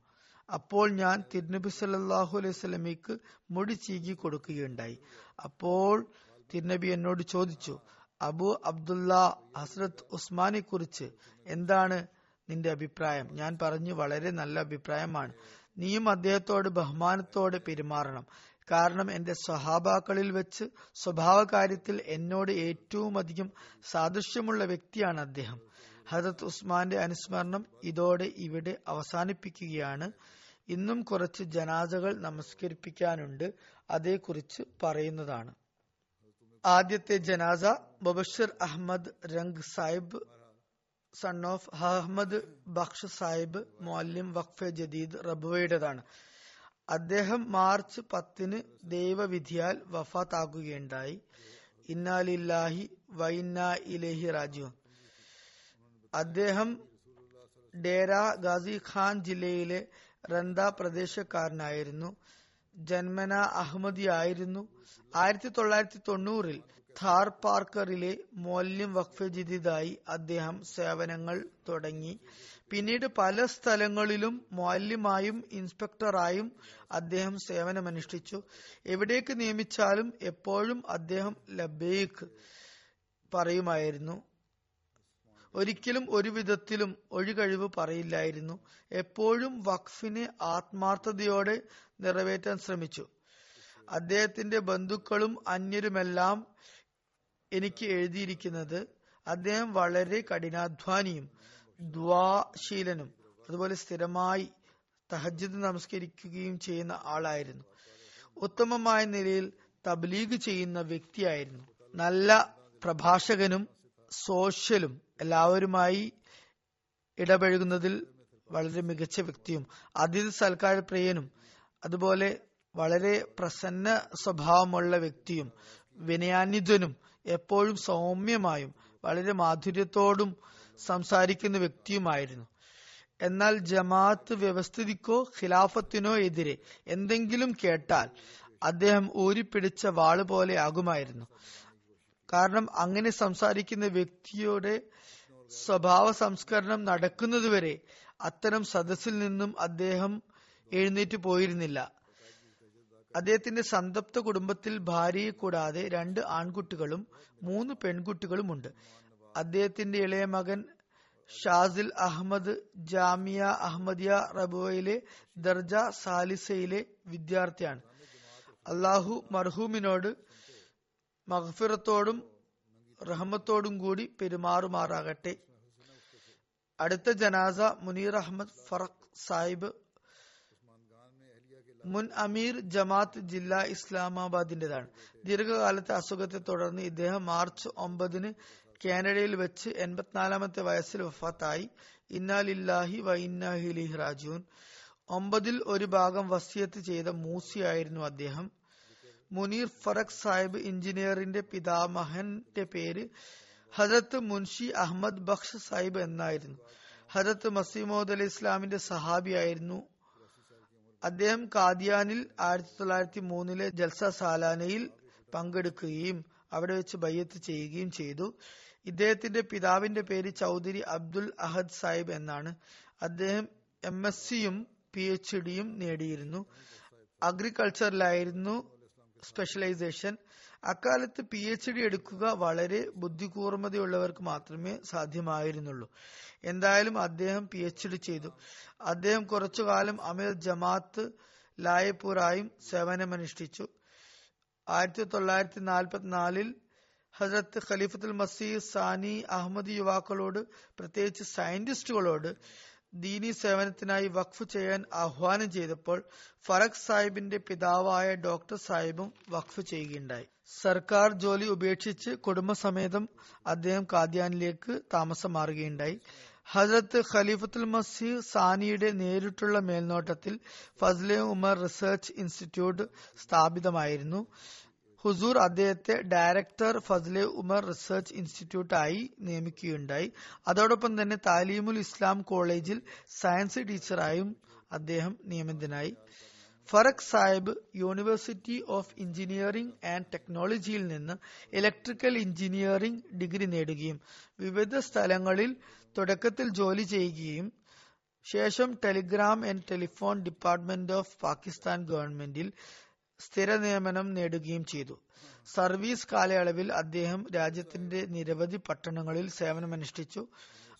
അപ്പോൾ ഞാൻ തിരുനബി സല്ലാഹു അലൈഹി സ്വലമിക്ക് മുടി ചീകി കൊടുക്കുകയുണ്ടായി. അപ്പോൾ തിരുനബി എന്നോട് ചോദിച്ചു അബു അബ്ദുല്ല ഹസ്രത് ഉസ്മാനെ കുറിച്ച് എന്താണ് നിന്റെ അഭിപ്രായം? ഞാൻ പറഞ്ഞു വളരെ നല്ല അഭിപ്രായമാണ്. നീയും അദ്ദേഹത്തോട് ബഹുമാനത്തോടെ പെരുമാറണം. കാരണം എന്റെ സ്വഹാബാക്കളിൽ വെച്ച് സ്വഭാവ കാര്യത്തിൽ എന്നോട് ഏറ്റവും അധികം സാദൃശ്യമുള്ള വ്യക്തിയാണ് അദ്ദേഹം. ഹജത് ഉസ്മാന്റെ അനുസ്മരണം ഇതോടെ ഇവിടെ അവസാനിപ്പിക്കുകയാണ്. ഇന്നും കുറച്ച് ജനാസകൾ നമസ്കരിപ്പിക്കാനുണ്ട്. അതേക്കുറിച്ച് പറയുന്നതാണ്. ആദ്യത്തെ ജനാസ ബബഷർ അഹമ്മദ് രംഗ് സാഹിബ് സൺ ഓഫ് അഹമ്മദ് ബക്ഷ് സാഹിബ് മൊല്ലിം വഖഫെ ജദീദ് റബുവയുടേതാണ്. അദ്ദേഹം മാർച്ച് പത്തിന് ദൈവവിധിയാൽ വഫാത്താകുകയുണ്ടായി. ഇന്നാലില്ലാഹി വൈന്ന ഇലേഹി രാജു അദ്ദേഹം ഡേര ഗാസി ഖാൻ ജില്ലയിലെ റന്ദ പ്രദേശക്കാരനായിരുന്നു. ജന്മന അഹമ്മദി ആയിരുന്നു ആയിരത്തി തൊള്ളായിരത്തി തൊണ്ണൂറിൽ ഥാർ പാർക്കറിലെ മോല്യം വഖഫ് അദ്ദേഹം സേവനങ്ങൾ തുടങ്ങി. പിന്നീട് പല സ്ഥലങ്ങളിലും മോല്യമായും ഇൻസ്പെക്ടറായും അദ്ദേഹം സേവനമനുഷ്ഠിച്ചു. എവിടേക്ക് നിയമിച്ചാലും എപ്പോഴും അദ്ദേഹം ലബേക്ക് പറയുമായിരുന്നു. ഒരിക്കലും ഒരു വിധത്തിലും ഒഴികഴിവ് പറയില്ലായിരുന്നു. എപ്പോഴും വഖഫിനെ ആത്മാർത്ഥതയോടെ നിറവേറ്റാൻ ശ്രമിച്ചു. അദ്ദേഹത്തിന്റെ ബന്ധുക്കളും അന്യരുമെല്ലാം എനിക്ക് എഴുതിയിരിക്കുന്നത് അദ്ദേഹം വളരെ കഠിനാധ്വാനിയും ദ്വാശീലനും അതുപോലെ സ്ഥിരമായി തഹജ്ജുദ് നമസ്കരിക്കുകയും ചെയ്യുന്ന ആളായിരുന്നു. ഉത്തമമായ നിലയിൽ തബ്ലീഗ് ചെയ്യുന്ന വ്യക്തിയായിരുന്നു. നല്ല പ്രഭാഷകനും സോഷ്യലും എല്ലാവരുമായി ഇടപഴകുന്നതിൽ വളരെ മികച്ച വ്യക്തിയും അതിഥി സൽക്കാര പ്രിയനും അതുപോലെ വളരെ പ്രസന്ന സ്വഭാവമുള്ള വ്യക്തിയും വിനയാന്വിതനും എപ്പോഴും സൗമ്യമായും വളരെ മാധുര്യത്തോടും സംസാരിക്കുന്ന വ്യക്തിയുമായിരുന്നു. എന്നാൽ ജമാഅത്ത് വ്യവസ്ഥിതിക്കോ ഖിലാഫത്തിനോ എതിരെ എന്തെങ്കിലും കേട്ടാൽ അദ്ദേഹം ഊരിപ്പിടിച്ച വാൾ പോലെ ആകുമായിരുന്നു. കാരണം അങ്ങനെ സംസാരിക്കുന്ന വ്യക്തിയുടെ സ്വഭാവ സംസ്കരണം നടക്കുന്നതുവരെ അത്തരം സദസ്സിൽ നിന്നും അദ്ദേഹം എഴുന്നേറ്റ് പോയിരുന്നില്ല. അദ്ദേഹത്തിന്റെ സന്തപ്ത കുടുംബത്തിൽ ഭാര്യയെ കൂടാതെ രണ്ട് ആൺകുട്ടികളും മൂന്ന് പെൺകുട്ടികളും ഉണ്ട് അദ്ദേഹത്തിന്റെ ഇളയ മകൻ ഷാസിൽ അഹമ്മദ് ജാമിയ അഹമ്മദിയ റബുവയിലെ ദർജ സാലിസയിലെ വിദ്യാർത്ഥിയാണ്. അള്ളാഹു മർഹൂമിനോട് മഹഫിറത്തോടും റഹ്മത്തോടും കൂടി പെരുമാറുമാറാകട്ടെ. അടുത്ത ജനാസ മുനീർ അഹമ്മദ് ഫറഖ് സാഹിബ് മുൻ അമീർ ജമാത്ത് ജില്ല ഇസ്ലാമാബാദിന്റേതാണ്. ദീർഘകാലത്തെ അസുഖത്തെ തുടർന്ന് ഇദ്ദേഹം മാർച്ച് ഒമ്പതിന് കാനഡയിൽ വെച്ച് എൺപത്തിനാലാമത്തെ വയസ്സിൽ വഫാത്തായി. ഇന്നാലില്ലാഹി വ ഇന്നാഹിലിഹി റാജൂൻ ഒമ്പതിൽ ഒരു ഭാഗം വസിയത്ത് ചെയ്ത മൂസിയായിരുന്നു അദ്ദേഹം. മുനീർ ഫറഖ് സാഹിബ് എഞ്ചിനീയറിന്റെ പിതാമഹന്റെ പേര് ഹജരത്ത് മുൻഷി അഹമ്മദ് ബക്ഷ് സാഹിബ് എന്നായിരുന്നു. ഹജരത്ത് മസീമോദ് അലി ഇസ്ലാമിന്റെ സഹാബിയായിരുന്നു. അദ്ദേഹം കാദിയാനിൽ ആയിരത്തി തൊള്ളായിരത്തി മൂന്നിലെ ജൽസ സാലാനയിൽ പങ്കെടുക്കുകയും അവിടെ വെച്ച് ബയ്യത്ത് ചെയ്യുകയും ചെയ്തു. ഇദ്ദേഹത്തിന്റെ പിതാവിന്റെ പേര് ചൗധരി അബ്ദുൽ അഹദ് സാഹിബ് എന്നാണ്. അദ്ദേഹം എം എസ് സിയും പി എച്ച് ഡിയും നേടിയിരുന്നു. അഗ്രികൾച്ചറിലായിരുന്നു സ്പെഷ്യലൈസേഷൻ അക്കാലത്ത് പി എച്ച് ഡി എടുക്കുക വളരെ ബുദ്ധികൂർമ്മതയുള്ളവർക്ക് മാത്രമേ സാധ്യമായിരുന്നുള്ളൂ. എന്തായാലും അദ്ദേഹം പി എച്ച് ഡി ചെയ്തു. അദ്ദേഹം കുറച്ചു കാലം അമീർ ജമാഅത്ത് ലായപൂറായും സേവനമനുഷ്ഠിച്ചു ആയിരത്തി തൊള്ളായിരത്തി നാൽപ്പത്തിനാലിൽ ഹസരത്ത് ഖലീഫത്തുൽ മസീഹ് സാനി അഹമ്മദ് യുവാക്കളോട് പ്രത്യേകിച്ച് സയന്റിസ്റ്റുകളോട് ദീനി സേവനത്തിനായി വഖഫ് ചെയ്യാൻ ആഹ്വാനം ചെയ്തപ്പോൾ ഫറഖ് സാഹിബിന്റെ പിതാവായ ഡോക്ടർ സാഹിബും വഖഫ് ചെയ്യുകയുണ്ടായി. സർക്കാർ ജോലി ഉപേക്ഷിച്ച് കുടുംബസമേതം അദ്ദേഹം കാദ്യാനിലേക്ക് താമസം മാറുകയുണ്ടായി ഹജരത്ത് ഖലീഫത്തുൽ മസീഹ് സാനിയുടെ നേരിട്ടുള്ള മേൽനോട്ടത്തിൽ ഫസ്ലെ ഉമർ റിസർച്ച് ഇൻസ്റ്റിറ്റ്യൂട്ട് സ്ഥാപിതമായിരുന്നു. ഹുസൂർ അദ്ദേഹത്തെ ഡയറക്ടർ ഫസ്ലെ ഉമർ റിസർച്ച് ഇൻസ്റ്റിറ്റ്യൂട്ടായി നിയമിക്കുകയുണ്ടായി. അതോടൊപ്പം തന്നെ താലീമുൽ ഇസ്ലാം കോളേജിൽ സയൻസ് ടീച്ചറായും അദ്ദേഹം നിയമിതനായി. Farakh Sahib university of engineering and ടെക്നോളജിയിൽ നിന്ന് ഇലക്ട്രിക്കൽ എഞ്ചിനീയറിംഗ് ഡിഗ്രി നേടുകയും വിവിധ സ്ഥലങ്ങളിൽ തുടക്കത്തിൽ ജോലി ചെയ്യുകയും ശേഷം telegram and telephone department of Pakistan ഗവൺമെന്റിൽ സ്ഥിര നിയമനം നേടുകയും ചെയ്തു. സർവീസ് കാലയളവിൽ അദ്ദേഹം രാജ്യത്തിന്റെ നിരവധി പട്ടണങ്ങളിൽ സേവനമനുഷ്ഠിച്ചു.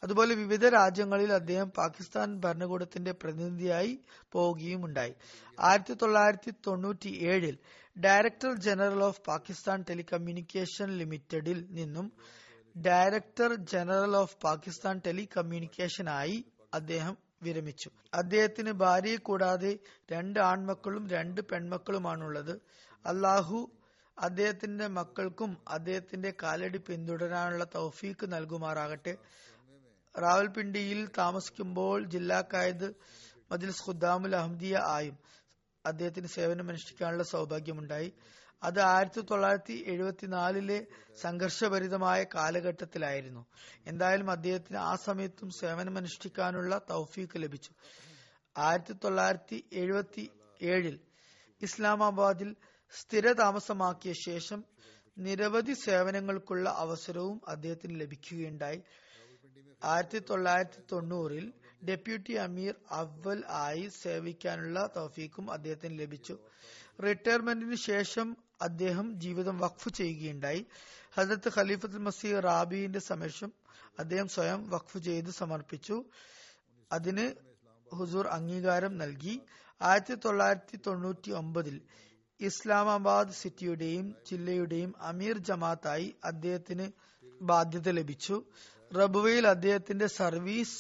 അതുപോലെ വിവിധ രാജ്യങ്ങളിൽ അദ്ദേഹം പാകിസ്ഥാൻ ഭരണകൂടത്തിന്റെ പ്രതിനിധിയായി പോവുകയും ഉണ്ടായി. ആയിരത്തി തൊള്ളായിരത്തി തൊണ്ണൂറ്റി ഏഴിൽ director general of Pakistan telecommunication ലിമിറ്റഡിൽ നിന്നും ഡയറക്ടർ ജനറൽ ഓഫ് പാകിസ്ഥാൻ ടെലികമ്മ്യൂണിക്കേഷനായി അദ്ദേഹം വിരമിച്ചു. അദ്ദേഹത്തിന് ഭാര്യയെ കൂടാതെ രണ്ട് ആൺമക്കളും രണ്ട് പെൺമക്കളുമാണുള്ളത്. അള്ളാഹു അദ്ദേഹത്തിന്റെ മക്കൾക്കും അദ്ദേഹത്തിന്റെ കാലടി പിന്തുടരാനുള്ള തൗഫീക്ക് നൽകുമാറാകട്ടെ. റാവൽപിണ്ടിയിൽ താമസിക്കുമ്പോൾ ജില്ലാ കായത് മജ്ലിസ് ഖുദ്ദാമുൽ അഹമ്മദിയ ആയും അദ്ദേഹത്തിന് സേവനമനുഷ്ഠിക്കാനുള്ള സൗഭാഗ്യമുണ്ടായി. അത് ആയിരത്തി തൊള്ളായിരത്തി എഴുപത്തിനാലിലെ സംഘർഷഭരിതമായ കാലഘട്ടത്തിലായിരുന്നു. എന്തായാലും അദ്ദേഹത്തിന് ആ സമയത്തും സേവനമനുഷ്ഠിക്കാനുള്ള തൗഫീക്ക് ലഭിച്ചു. ആയിരത്തി തൊള്ളായിരത്തി എഴുപത്തി ഏഴിൽ ഇസ്ലാമാബാദിൽ സ്ഥിരതാമസമാക്കിയ ശേഷം നിരവധി സേവനങ്ങൾക്കുള്ള അവസരവും അദ്ദേഹത്തിന് ലഭിക്കുകയുണ്ടായി. ആയിരത്തി തൊള്ളായിരത്തി തൊണ്ണൂറിൽ ഡെപ്യൂട്ടി അമീർ അവൽ ആയി സേവിക്കാനുള്ള തൗഫീക്കും അദ്ദേഹത്തിന് ലഭിച്ചു. റിട്ടയർമെന്റിന് ശേഷം അദ്ദേഹം ജീവിതം വഖഫ് ചെയ്യുകയുണ്ടായി. ഹജരത്ത് ഖലീഫത്തുൽ മസീഹ് റാബിന്റെ സമേഷം അദ്ദേഹം സ്വയം വഖഫ് ചെയ്ത് സമർപ്പിച്ചു. അതിന് ഹുസൂർ അംഗീകാരം നൽകി. ആയിരത്തി തൊള്ളായിരത്തി തൊണ്ണൂറ്റി ഒമ്പതിൽ ഇസ്ലാമാബാദ് സിറ്റിയുടെയും ജില്ലയുടെയും അമീർ ജമാഅത്തായി അദ്ദേഹത്തിന് ബാധ്യത ലഭിച്ചു. റബുവയിൽ അദ്ദേഹത്തിന്റെ സർവീസ്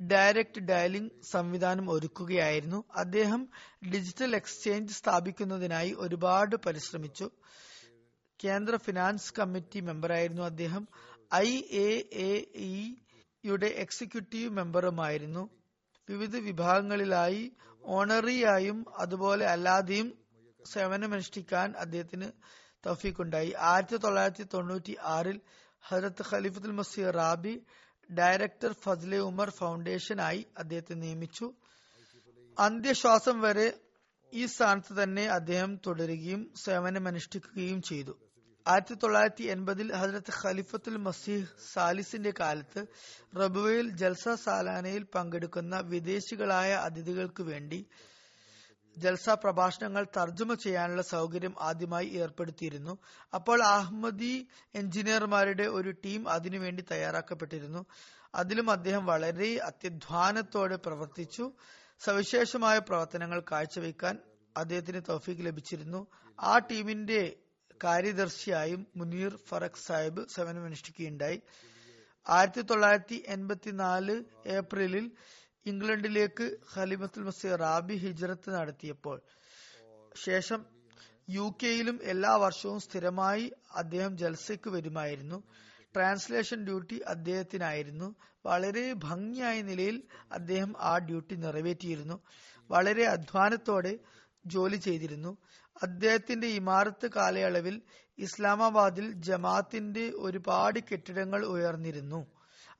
ഡയറക്ട് ഡയലിംഗ് സംവിധാനം ഒരുക്കുകയായിരുന്നു. അദ്ദേഹം ഡിജിറ്റൽ എക്സ്ചേഞ്ച് സ്ഥാപിക്കുന്നതിനായി ഒരുപാട് പരിശ്രമിച്ചു. കേന്ദ്ര ഫിനാൻസ് കമ്മിറ്റി മെമ്പറായിരുന്നു അദ്ദേഹം. ഐ എ എ ഇയുടെ എക്സിക്യൂട്ടീവ് മെമ്പറുമായിരുന്നു. വിവിധ വിഭാഗങ്ങളിലായി ഓണറിയായും അതുപോലെ അല്ലാതെയും സേവനമനുഷ്ഠിക്കാൻ അദ്ദേഹത്തിന് തൗഫീഖുണ്ടായി. ആയിരത്തി തൊള്ളായിരത്തി തൊണ്ണൂറ്റി ആറിൽ ഹജരത്ത് ഖലീഫത്തുൽ മസീർ റാബി ഡയറക്ടർ ഫസ്ലെ ഉമർ ഫൗണ്ടേഷനായി അദ്ദേഹത്തെ നിയമിച്ചു. അന്ത്യശ്വാസം വരെ ഈ സ്ഥാനത്ത് തന്നെ അദ്ദേഹം തുടരുകയും സേവനമനുഷ്ഠിക്കുകയും ചെയ്തു. ആയിരത്തി തൊള്ളായിരത്തി എൺപതിൽ ഹജരത്ത് ഖലിഫത്തുൽ മസീഹ് സാലിസിന്റെ കാലത്ത് റബുവയിൽ ജൽസ സാലാനയിൽ പങ്കെടുക്കുന്ന വിദേശികളായ അതിഥികൾക്ക് വേണ്ടി ജൽസ പ്രഭാഷണങ്ങൾ തർജമ ചെയ്യാനുള്ള സൗകര്യം ആദ്യമായി ഏർപ്പെടുത്തിയിരുന്നു. അപ്പോൾ അഹമ്മദി എഞ്ചിനീയർമാരുടെ ഒരു ടീം അതിനുവേണ്ടി തയ്യാറാക്കപ്പെട്ടിരുന്നു. അതിലും അദ്ദേഹം വളരെ അത്യധ്വാനത്തോടെ പ്രവർത്തിച്ചു. സവിശേഷമായ പ്രവർത്തനങ്ങൾ കാഴ്ചവെക്കാൻ അദ്ദേഹത്തിന് തൗഫീക്ക് ലഭിച്ചിരുന്നു. ആ ടീമിന്റെ കാര്യദർശിയായും മുനീർ ഫറഖ് സാഹിബ് സേവനമനുഷ്ഠിക്കുകയുണ്ടായി. ആയിരത്തി തൊള്ളായിരത്തി എൺപത്തിനാല് ഏപ്രിലിൽ ഇംഗ്ലണ്ടിലേക്ക് ഖലിമത്തുൽ മസീർ റാബി ഹിജ്റത്ത് നടത്തിയപ്പോൾ ശേഷം യു കെയിലും എല്ലാ വർഷവും സ്ഥിരമായി അദ്ദേഹം ജൽസയ്ക്ക് വരുമായിരുന്നു. ട്രാൻസ്ലേഷൻ ഡ്യൂട്ടി അദ്ദേഹത്തിനായിരുന്നു. വളരെ ഭംഗിയായ നിലയിൽ അദ്ദേഹം ആ ഡ്യൂട്ടി നിറവേറ്റിയിരുന്നു. വളരെ അധ്വാനത്തോടെ ജോലി ചെയ്തിരുന്നു. അദ്ദേഹത്തിന്റെ ഇമാരത്ത് കാലയളവിൽ ഇസ്ലാമാബാദിൽ ജമാഅത്തിന്റെ ഒരുപാട് കെട്ടിടങ്ങൾ ഉയർന്നിരുന്നു.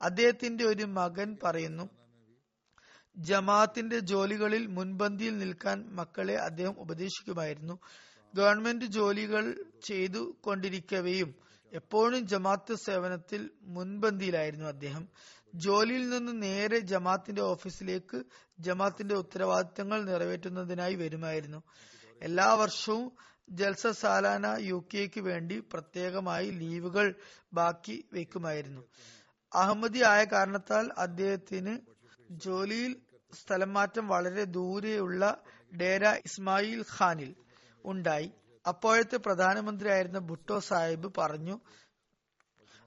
അദ്ദേഹത്തിന്റെ ഒരു മകൻ പറയുന്നു ജമാഅത്തിന്റെ ജോലികളിൽ മുൻപന്തിയിൽ നിൽക്കാൻ മക്കളെ അദ്ദേഹം ഉപദേശിക്കുമായിരുന്നു. ഗവൺമെന്റ് ജോലികൾ ചെയ്തു കൊണ്ടിരിക്കവെയും എപ്പോഴും ജമാഅത്ത് സേവനത്തിൽ മുൻപന്തിയിലായിരുന്നു അദ്ദേഹം. ജോലിയിൽ നിന്ന് നേരെ ജമാഅത്തിന്റെ ഓഫീസിലേക്ക് ജമാഅത്തിന്റെ ഉത്തരവാദിത്തങ്ങൾ നിറവേറ്റുന്നതിനായി വരുമായിരുന്നു. എല്ലാ വർഷവും ജൽസ സാലാന യു കെക്ക് വേണ്ടി പ്രത്യേകമായി ലീവുകൾ ബാക്കി വെക്കുമായിരുന്നു. അഹമ്മദി ആയ കാരണത്താൽ അദ്ദേഹത്തിന് ജോലിയിൽ സ്ഥലം മാറ്റം വളരെ ദൂരെയുള്ള ഡേര ഇസ്മായിൽ ഖാനിൽ ഉണ്ടായി. അപ്പോഴത്തെ പ്രധാനമന്ത്രിയായിരുന്ന ഭുട്ടോ സാഹിബ് പറഞ്ഞു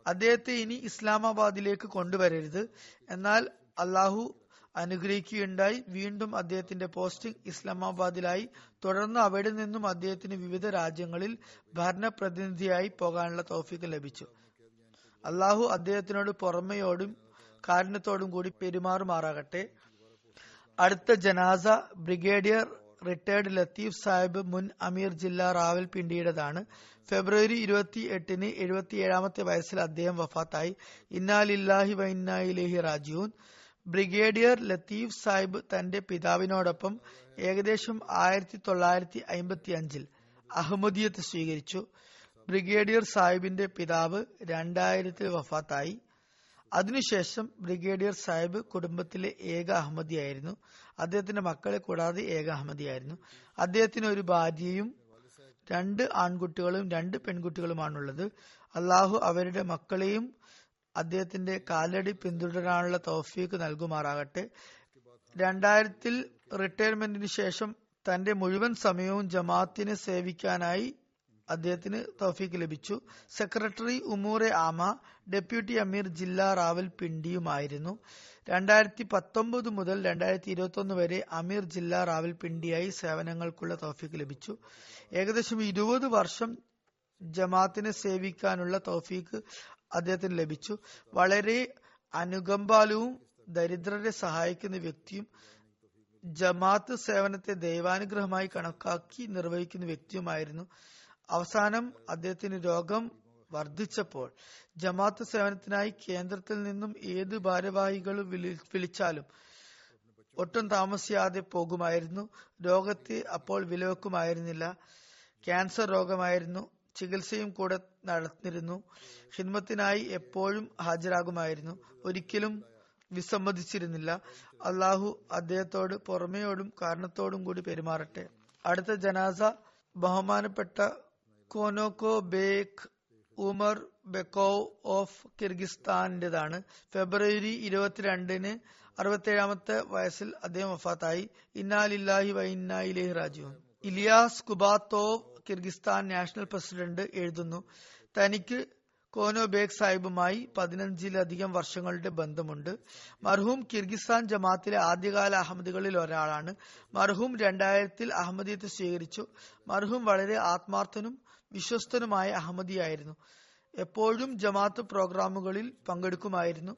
അദ്ദേഹത്തെ ഇനി ഇസ്ലാമാബാദിലേക്ക് കൊണ്ടുവരരുത്. എന്നാൽ അള്ളാഹു അനുഗ്രഹിക്കുകയുണ്ടായി. വീണ്ടും അദ്ദേഹത്തിന്റെ പോസ്റ്റിംഗ് ഇസ്ലാമാബാദിലായി. തുടർന്ന് അവിടെ നിന്നും അദ്ദേഹത്തിന് വിവിധ രാജ്യങ്ങളിൽ ഭരണപ്രതിനിധിയായി പോകാനുള്ള തോഫിക്ക് ലഭിച്ചു. അള്ളാഹു അദ്ദേഹത്തിനോട് പുറമെയോടും കാരണത്തോടും കൂടി പെരുമാറുമാറാകട്ടെ. അടുത്ത ജനാസ ബ്രിഗേഡിയർ റിട്ടയർഡ് ലത്തീഫ് സാഹിബ് മുൻ അമീർ ജില്ല റാവൽപിണ്ടിയുടേതാണ്. ഫെബ്രുവരി ഇരുപത്തി എട്ടിന് എഴുപത്തിയേഴാമത്തെ വയസ്സിൽ അദ്ദേഹം വഫാത്തായി. ഇന്നാലില്ലാഹി വൈന്നായിലേഹി റാജീവൻ ബ്രിഗേഡിയർ ലത്തീഫ് സാഹിബ് തന്റെ പിതാവിനോടൊപ്പം ഏകദേശം ആയിരത്തി തൊള്ളായിരത്തി അമ്പത്തി അഞ്ചിൽ അഹമ്മദിയത്ത് സ്വീകരിച്ചു. ബ്രിഗേഡിയർ സാഹിബിന്റെ പിതാവ് രണ്ടായിരത്തിൽ വഫാത്തായി. അതിനുശേഷം ബ്രിഗേഡിയർ സാഹിബ് കുടുംബത്തിലെ ഏക അഹമ്മദിയായിരുന്നു. അദ്ദേഹത്തിന്റെ മക്കളെ കൂടാതെ ഏക അഹമ്മദിയായിരുന്നു. അദ്ദേഹത്തിന് ഒരു ഭാര്യയും രണ്ട് ആൺകുട്ടികളും രണ്ട് പെൺകുട്ടികളുമാണുള്ളത്. അള്ളാഹു അവരുടെ മക്കളെയും അദ്ദേഹത്തിന്റെ കാലടി പിന്തുടരാനുള്ള തോഫീക്ക് നൽകുമാറാകട്ടെ. രണ്ടായിരത്തിൽ റിട്ടയർമെന്റിന് ശേഷം തന്റെ മുഴുവൻ സമയവും ജമാഅത്തിനെ സേവിക്കാനായി അദ്ദേഹത്തിന് തൗഫീക്ക് ലഭിച്ചു. സെക്രട്ടറി ഉമൂറെ ആമ ഡെപ്യൂട്ടി അമീർ ജില്ലാ റാവൽ പിണ്ടിയുമായിരുന്നു. രണ്ടായിരത്തി പത്തൊമ്പത് മുതൽ രണ്ടായിരത്തി ഇരുപത്തി ഒന്ന് വരെ അമീർ ജില്ലാ റാവൽ പിണ്ടിയായി സേവനങ്ങൾക്കുള്ള തൗഫീക്ക് ലഭിച്ചു. ഏകദേശം ഇരുപത് വർഷം ജമാത്തിനെ സേവിക്കാനുള്ള തൗഫീക്ക് അദ്ദേഹത്തിന് ലഭിച്ചു. വളരെ അനുകമ്പാലുവും ദരിദ്രരെ സഹായിക്കുന്ന വ്യക്തിയും ജമാത്ത് സേവനത്തെ ദൈവാനുഗ്രഹമായി കണക്കാക്കി നിർവഹിക്കുന്ന വ്യക്തിയുമായിരുന്നു. അവസാനം അദ്ദേഹത്തിന് രോഗം വർദ്ധിച്ചപ്പോൾ ജമാഅത്ത് സേവനത്തിനായി കേന്ദ്രത്തിൽ നിന്നും ഏത് ഭാരവാഹികൾ വിളിച്ചാലും ഒട്ടും താമസിയാതെ പോകുമായിരുന്നു. രോഗത്തെ അപ്പോൾ വിലവെക്കുമായിരുന്നില്ല. ക്യാൻസർ രോഗമായിരുന്നു. ചികിത്സയും കൂടെ നടന്നിരുന്നു. ഹിന്മത്തിനായി എപ്പോഴും ഹാജരാകുമായിരുന്നു. ഒരിക്കലും വിസമ്മതിച്ചിരുന്നില്ല. അള്ളാഹു അദ്ദേഹത്തോട് പുറമെയോടും കാരണത്തോടും കൂടി പെരുമാറട്ടെ. അടുത്ത ജനാസ ബഹുമാനപ്പെട്ട Konokbek Umarbekov of കിർഗിസ്ഥാന്റേതാണ്. ഫെബ്രുവരി ഇരുപത്തിരണ്ടിന് അറുപത്തേഴാമത്തെ വയസ്സിൽ അദ്ദേഹം വഫാത്തായി. ഇന്നാലില്ലാഹി വൈന്നായിലേഹി റാജുവും Ilyas Kubatov Kyrgyzstan national president എഴുതുന്നു തനിക്ക് കോനോ ബേഗ് സാഹിബുമായി പതിനഞ്ചിലധികം വർഷങ്ങളുടെ ബന്ധമുണ്ട്. മർഹൂം കിർഗിസ്ഥാൻ ജമാത്തിലെ ആദ്യകാല അഹമ്മദികളിൽ ഒരാളാണ്. മർഹൂം രണ്ടായിരത്തിൽ അഹമ്മദിയത്ത് സ്വീകരിച്ചു. മർഹൂം വളരെ ആത്മാർത്ഥനും വിശ്വസ്തനുമായ അഹമ്മദിയായിരുന്നു. എപ്പോഴും ജമാത്ത് പ്രോഗ്രാമുകളിൽ പങ്കെടുക്കുമായിരുന്നു.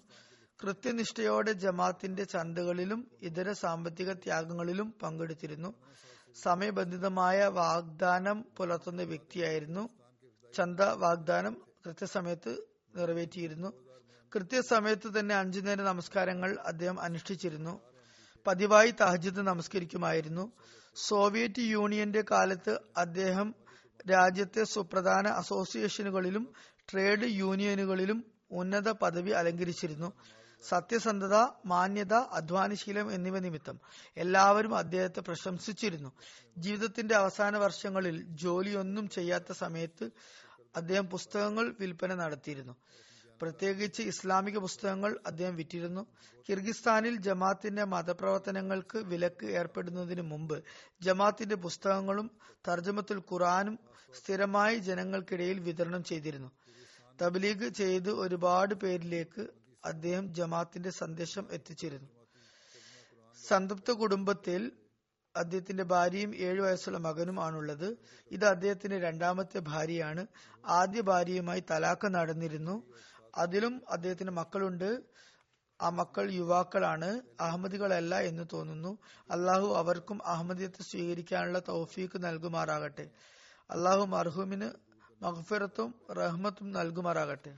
കൃത്യനിഷ്ഠയോടെ ജമാത്തിന്റെ ചന്തകളിലും ഇതര സാമ്പത്തിക ത്യാഗങ്ങളിലും പങ്കെടുത്തിരുന്നു. സമയബന്ധിതമായ വാഗ്ദാനം പുലർത്തുന്ന വ്യക്തിയായിരുന്നു. ചന്ത വാഗ്ദാനം കൃത്യസമയത്ത് നിറവേറ്റിയിരുന്നു. കൃത്യസമയത്ത് തന്നെ അഞ്ചു നേര നമസ്കാരങ്ങൾ അദ്ദേഹം അനുഷ്ഠിച്ചിരുന്നു. പതിവായി തഹജിദ് നമസ്കരിക്കുമായിരുന്നു. സോവിയറ്റ് യൂണിയന്റെ കാലത്ത് അദ്ദേഹം രാജ്യത്തെ സുപ്രധാന അസോസിയേഷനുകളിലും ട്രേഡ് യൂണിയനുകളിലും ഉന്നത പദവി അലങ്കരിച്ചിരുന്നു. സത്യസന്ധത മാന്യത അധ്വാനശീലം എന്നിവ നിമിത്തം എല്ലാവരും അദ്ദേഹത്തെ പ്രശംസിച്ചിരുന്നു. ജീവിതത്തിന്റെ അവസാന വർഷങ്ങളിൽ ജോലിയൊന്നും ചെയ്യാത്ത സമയത്ത് അദ്ദേഹം പുസ്തകങ്ങൾ വിൽപ്പന നടത്തിയിരുന്നു. പ്രത്യേകിച്ച് ഇസ്ലാമിക പുസ്തകങ്ങൾ അദ്ദേഹം വിറ്റിരുന്നു. കിർഗിസ്ഥാനിൽ ജമാത്തിന്റെ മതപ്രവർത്തനങ്ങൾക്ക് വിലക്ക് ഏർപ്പെടുന്നതിന് മുമ്പ് ജമാത്തിന്റെ പുസ്തകങ്ങളും തർജമത്തുൽ ഖുറാനും സ്ഥിരമായി ജനങ്ങൾക്കിടയിൽ വിതരണം ചെയ്തിരുന്നു. തബ്ലീഗ് ചെയ്ത് ഒരുപാട് പേരിലേക്ക് അദ്ദേഹം ജമാത്തിന്റെ സന്ദേശം എത്തിച്ചിരുന്നു. സംതൃപ്ത കുടുംബത്തിൽ അദ്ദേഹത്തിന്റെ ഭാര്യയും ഏഴു വയസ്സുള്ള മകനും ആണുള്ളത്. ഇത് അദ്ദേഹത്തിന്റെ രണ്ടാമത്തെ ഭാര്യയാണ്. ആദ്യ ഭാര്യയുമായി തലാക്ക് നടന്നിരുന്നു. അതിലും അദ്ദേഹത്തിന് മക്കളുണ്ട്. ആ മക്കൾ യുവാക്കളാണ്. അഹമ്മദികളല്ല എന്ന് തോന്നുന്നു. അള്ളാഹു അവർക്കും അഹമ്മദിയത്ത് സ്വീകരിക്കാനുള്ള തൗഫീക്ക് നൽകുമാറാകട്ടെ. അള്ളാഹു മർഹൂമിന് മഹഫിറത്തും റഹ്മത്തും നൽകുമാറാകട്ടെ.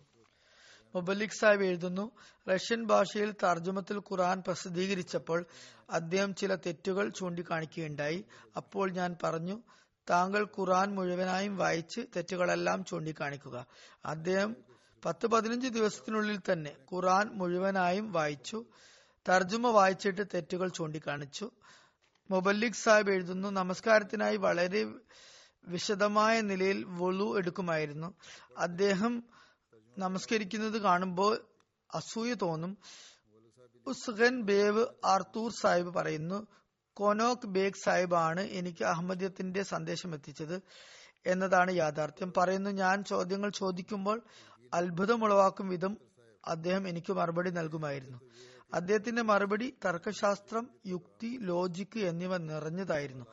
മുബലിക് സാഹിബ് എഴുതുന്നു റഷ്യൻ ഭാഷയിൽ തർജമത്തിൽ ഖുറാൻ പ്രസിദ്ധീകരിച്ചപ്പോൾ അദ്ദേഹം ചില തെറ്റുകൾ ചൂണ്ടിക്കാണിക്കുകയുണ്ടായി. അപ്പോൾ ഞാൻ പറഞ്ഞു താങ്കൾ ഖുറാൻ മുഴുവനായും വായിച്ച് തെറ്റുകളെല്ലാം ചൂണ്ടിക്കാണിക്കുക. അദ്ദേഹം പത്ത് പതിനഞ്ച് ദിവസത്തിനുള്ളിൽ തന്നെ ഖുറാൻ മുഴുവനായും വായിച്ചു തർജുമ വായിച്ചിട്ട് തെറ്റുകൾ ചൂണ്ടിക്കാണിച്ചു. മുബല്ലിക് സാഹിബ് എഴുതുന്നു നമസ്കാരത്തിനായി വളരെ വിശദമായ നിലയിൽ വൊളു എടുക്കുമായിരുന്നു. അദ്ദേഹം നമസ്കരിക്കുന്നത് കാണുമ്പോൾ അസൂയ തോന്നും. ഉസ്ഗൻ ബേവ് ആർത്തൂർ സാഹിബ് പറയുന്നു കൊനോക് ബേഗ് സാഹിബ് ആണ് എനിക്ക് അഹമ്മദിയത്തിന്റെ സന്ദേശം എത്തിച്ചത് എന്നതാണ് യാഥാർത്ഥ്യം. പറയുന്നു ഞാൻ ചോദ്യങ്ങൾ ചോദിക്കുമ്പോൾ അത്ഭുതമുളവാക്കും വിധം അദ്ദേഹം എനിക്ക് മറുപടി നൽകുമായിരുന്നു. അദ്ദേഹത്തിന്റെ മറുപടി തർക്കശാസ്ത്രം യുക്തി ലോജിക്ക് എന്നിവ നിറഞ്ഞതായിരുന്നു.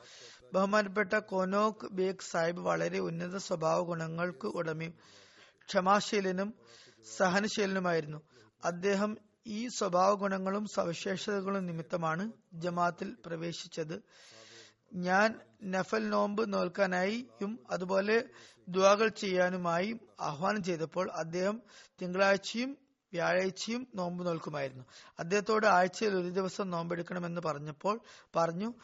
ബഹുമാനപ്പെട്ട കൊനോക് ബേഗ് സാഹിബ് വളരെ ഉന്നത സ്വഭാവ ഗുണങ്ങൾക്ക് ഉടമയും ക്ഷമാശീലനും സഹനശീലനുമായിരുന്നു. അദ്ദേഹം ഈ സ്വഭാവ ഗുണങ്ങളും സവിശേഷതകളും നിമിത്തമാണ് ജമാത്തിൽ പ്രവേശിച്ചത്. ഞാൻ നഫൽ നോമ്പ് നോൽക്കാനായും അതുപോലെ ദ്വാകൾ ചെയ്യാനുമായി ആഹ്വാനം ചെയ്തപ്പോൾ അദ്ദേഹം തിങ്കളാഴ്ചയും വ്യാഴാഴ്ചയും നോമ്പ് നോൽക്കുമായിരുന്നു. അദ്ദേഹത്തോട് ആഴ്ചയിൽ ഒരു ദിവസം നോമ്പെടുക്കണമെന്ന് പറഞ്ഞപ്പോൾ പറഞ്ഞു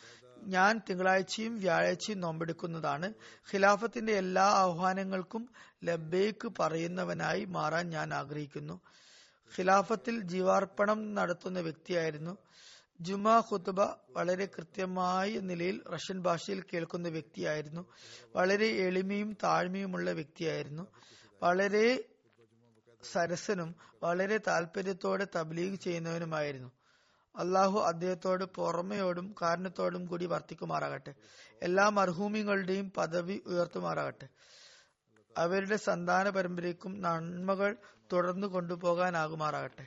ഞാൻ തിങ്കളാഴ്ചയും വ്യാഴാഴ്ചയും നോമ്പെടുക്കുന്നതാണ്. ഖിലാഫത്തിന്റെ എല്ലാ ആഹ്വാനങ്ങൾക്കും ലബേക്ക് പറയുന്നവനായി മാറാൻ ഞാൻ ആഗ്രഹിക്കുന്നു. ഖിലാഫത്തിൽ ജീവാർപ്പണം നടത്തുന്ന വ്യക്തിയായിരുന്നു. ജുമാ ഖുത്ബ വളരെ കൃത്യമായ നിലയിൽ റഷ്യൻ ഭാഷയിൽ കേൾക്കുന്ന വ്യക്തിയായിരുന്നു. വളരെ എളിമയും താഴ്മയുമുള്ള വ്യക്തിയായിരുന്നു. വളരെ സരസനും വളരെ താല്പര്യത്തോടെ തബ്ലീഗ് ചെയ്യുന്നവനുമായിരുന്നു. അള്ളാഹു അദ്ദേഹത്തോട് പുറമയോടും കാരണത്തോടും കൂടി വർത്തിക്കുമാറാകട്ടെ. എല്ലാ മർഹൂമികളുടെയും പദവി ഉയർത്തുമാറാകട്ടെ. അവരുടെ സന്താന പരമ്പരയ്ക്കും നന്മകൾ തുടർന്നു കൊണ്ടുപോകാനാകുമാറാകട്ടെ.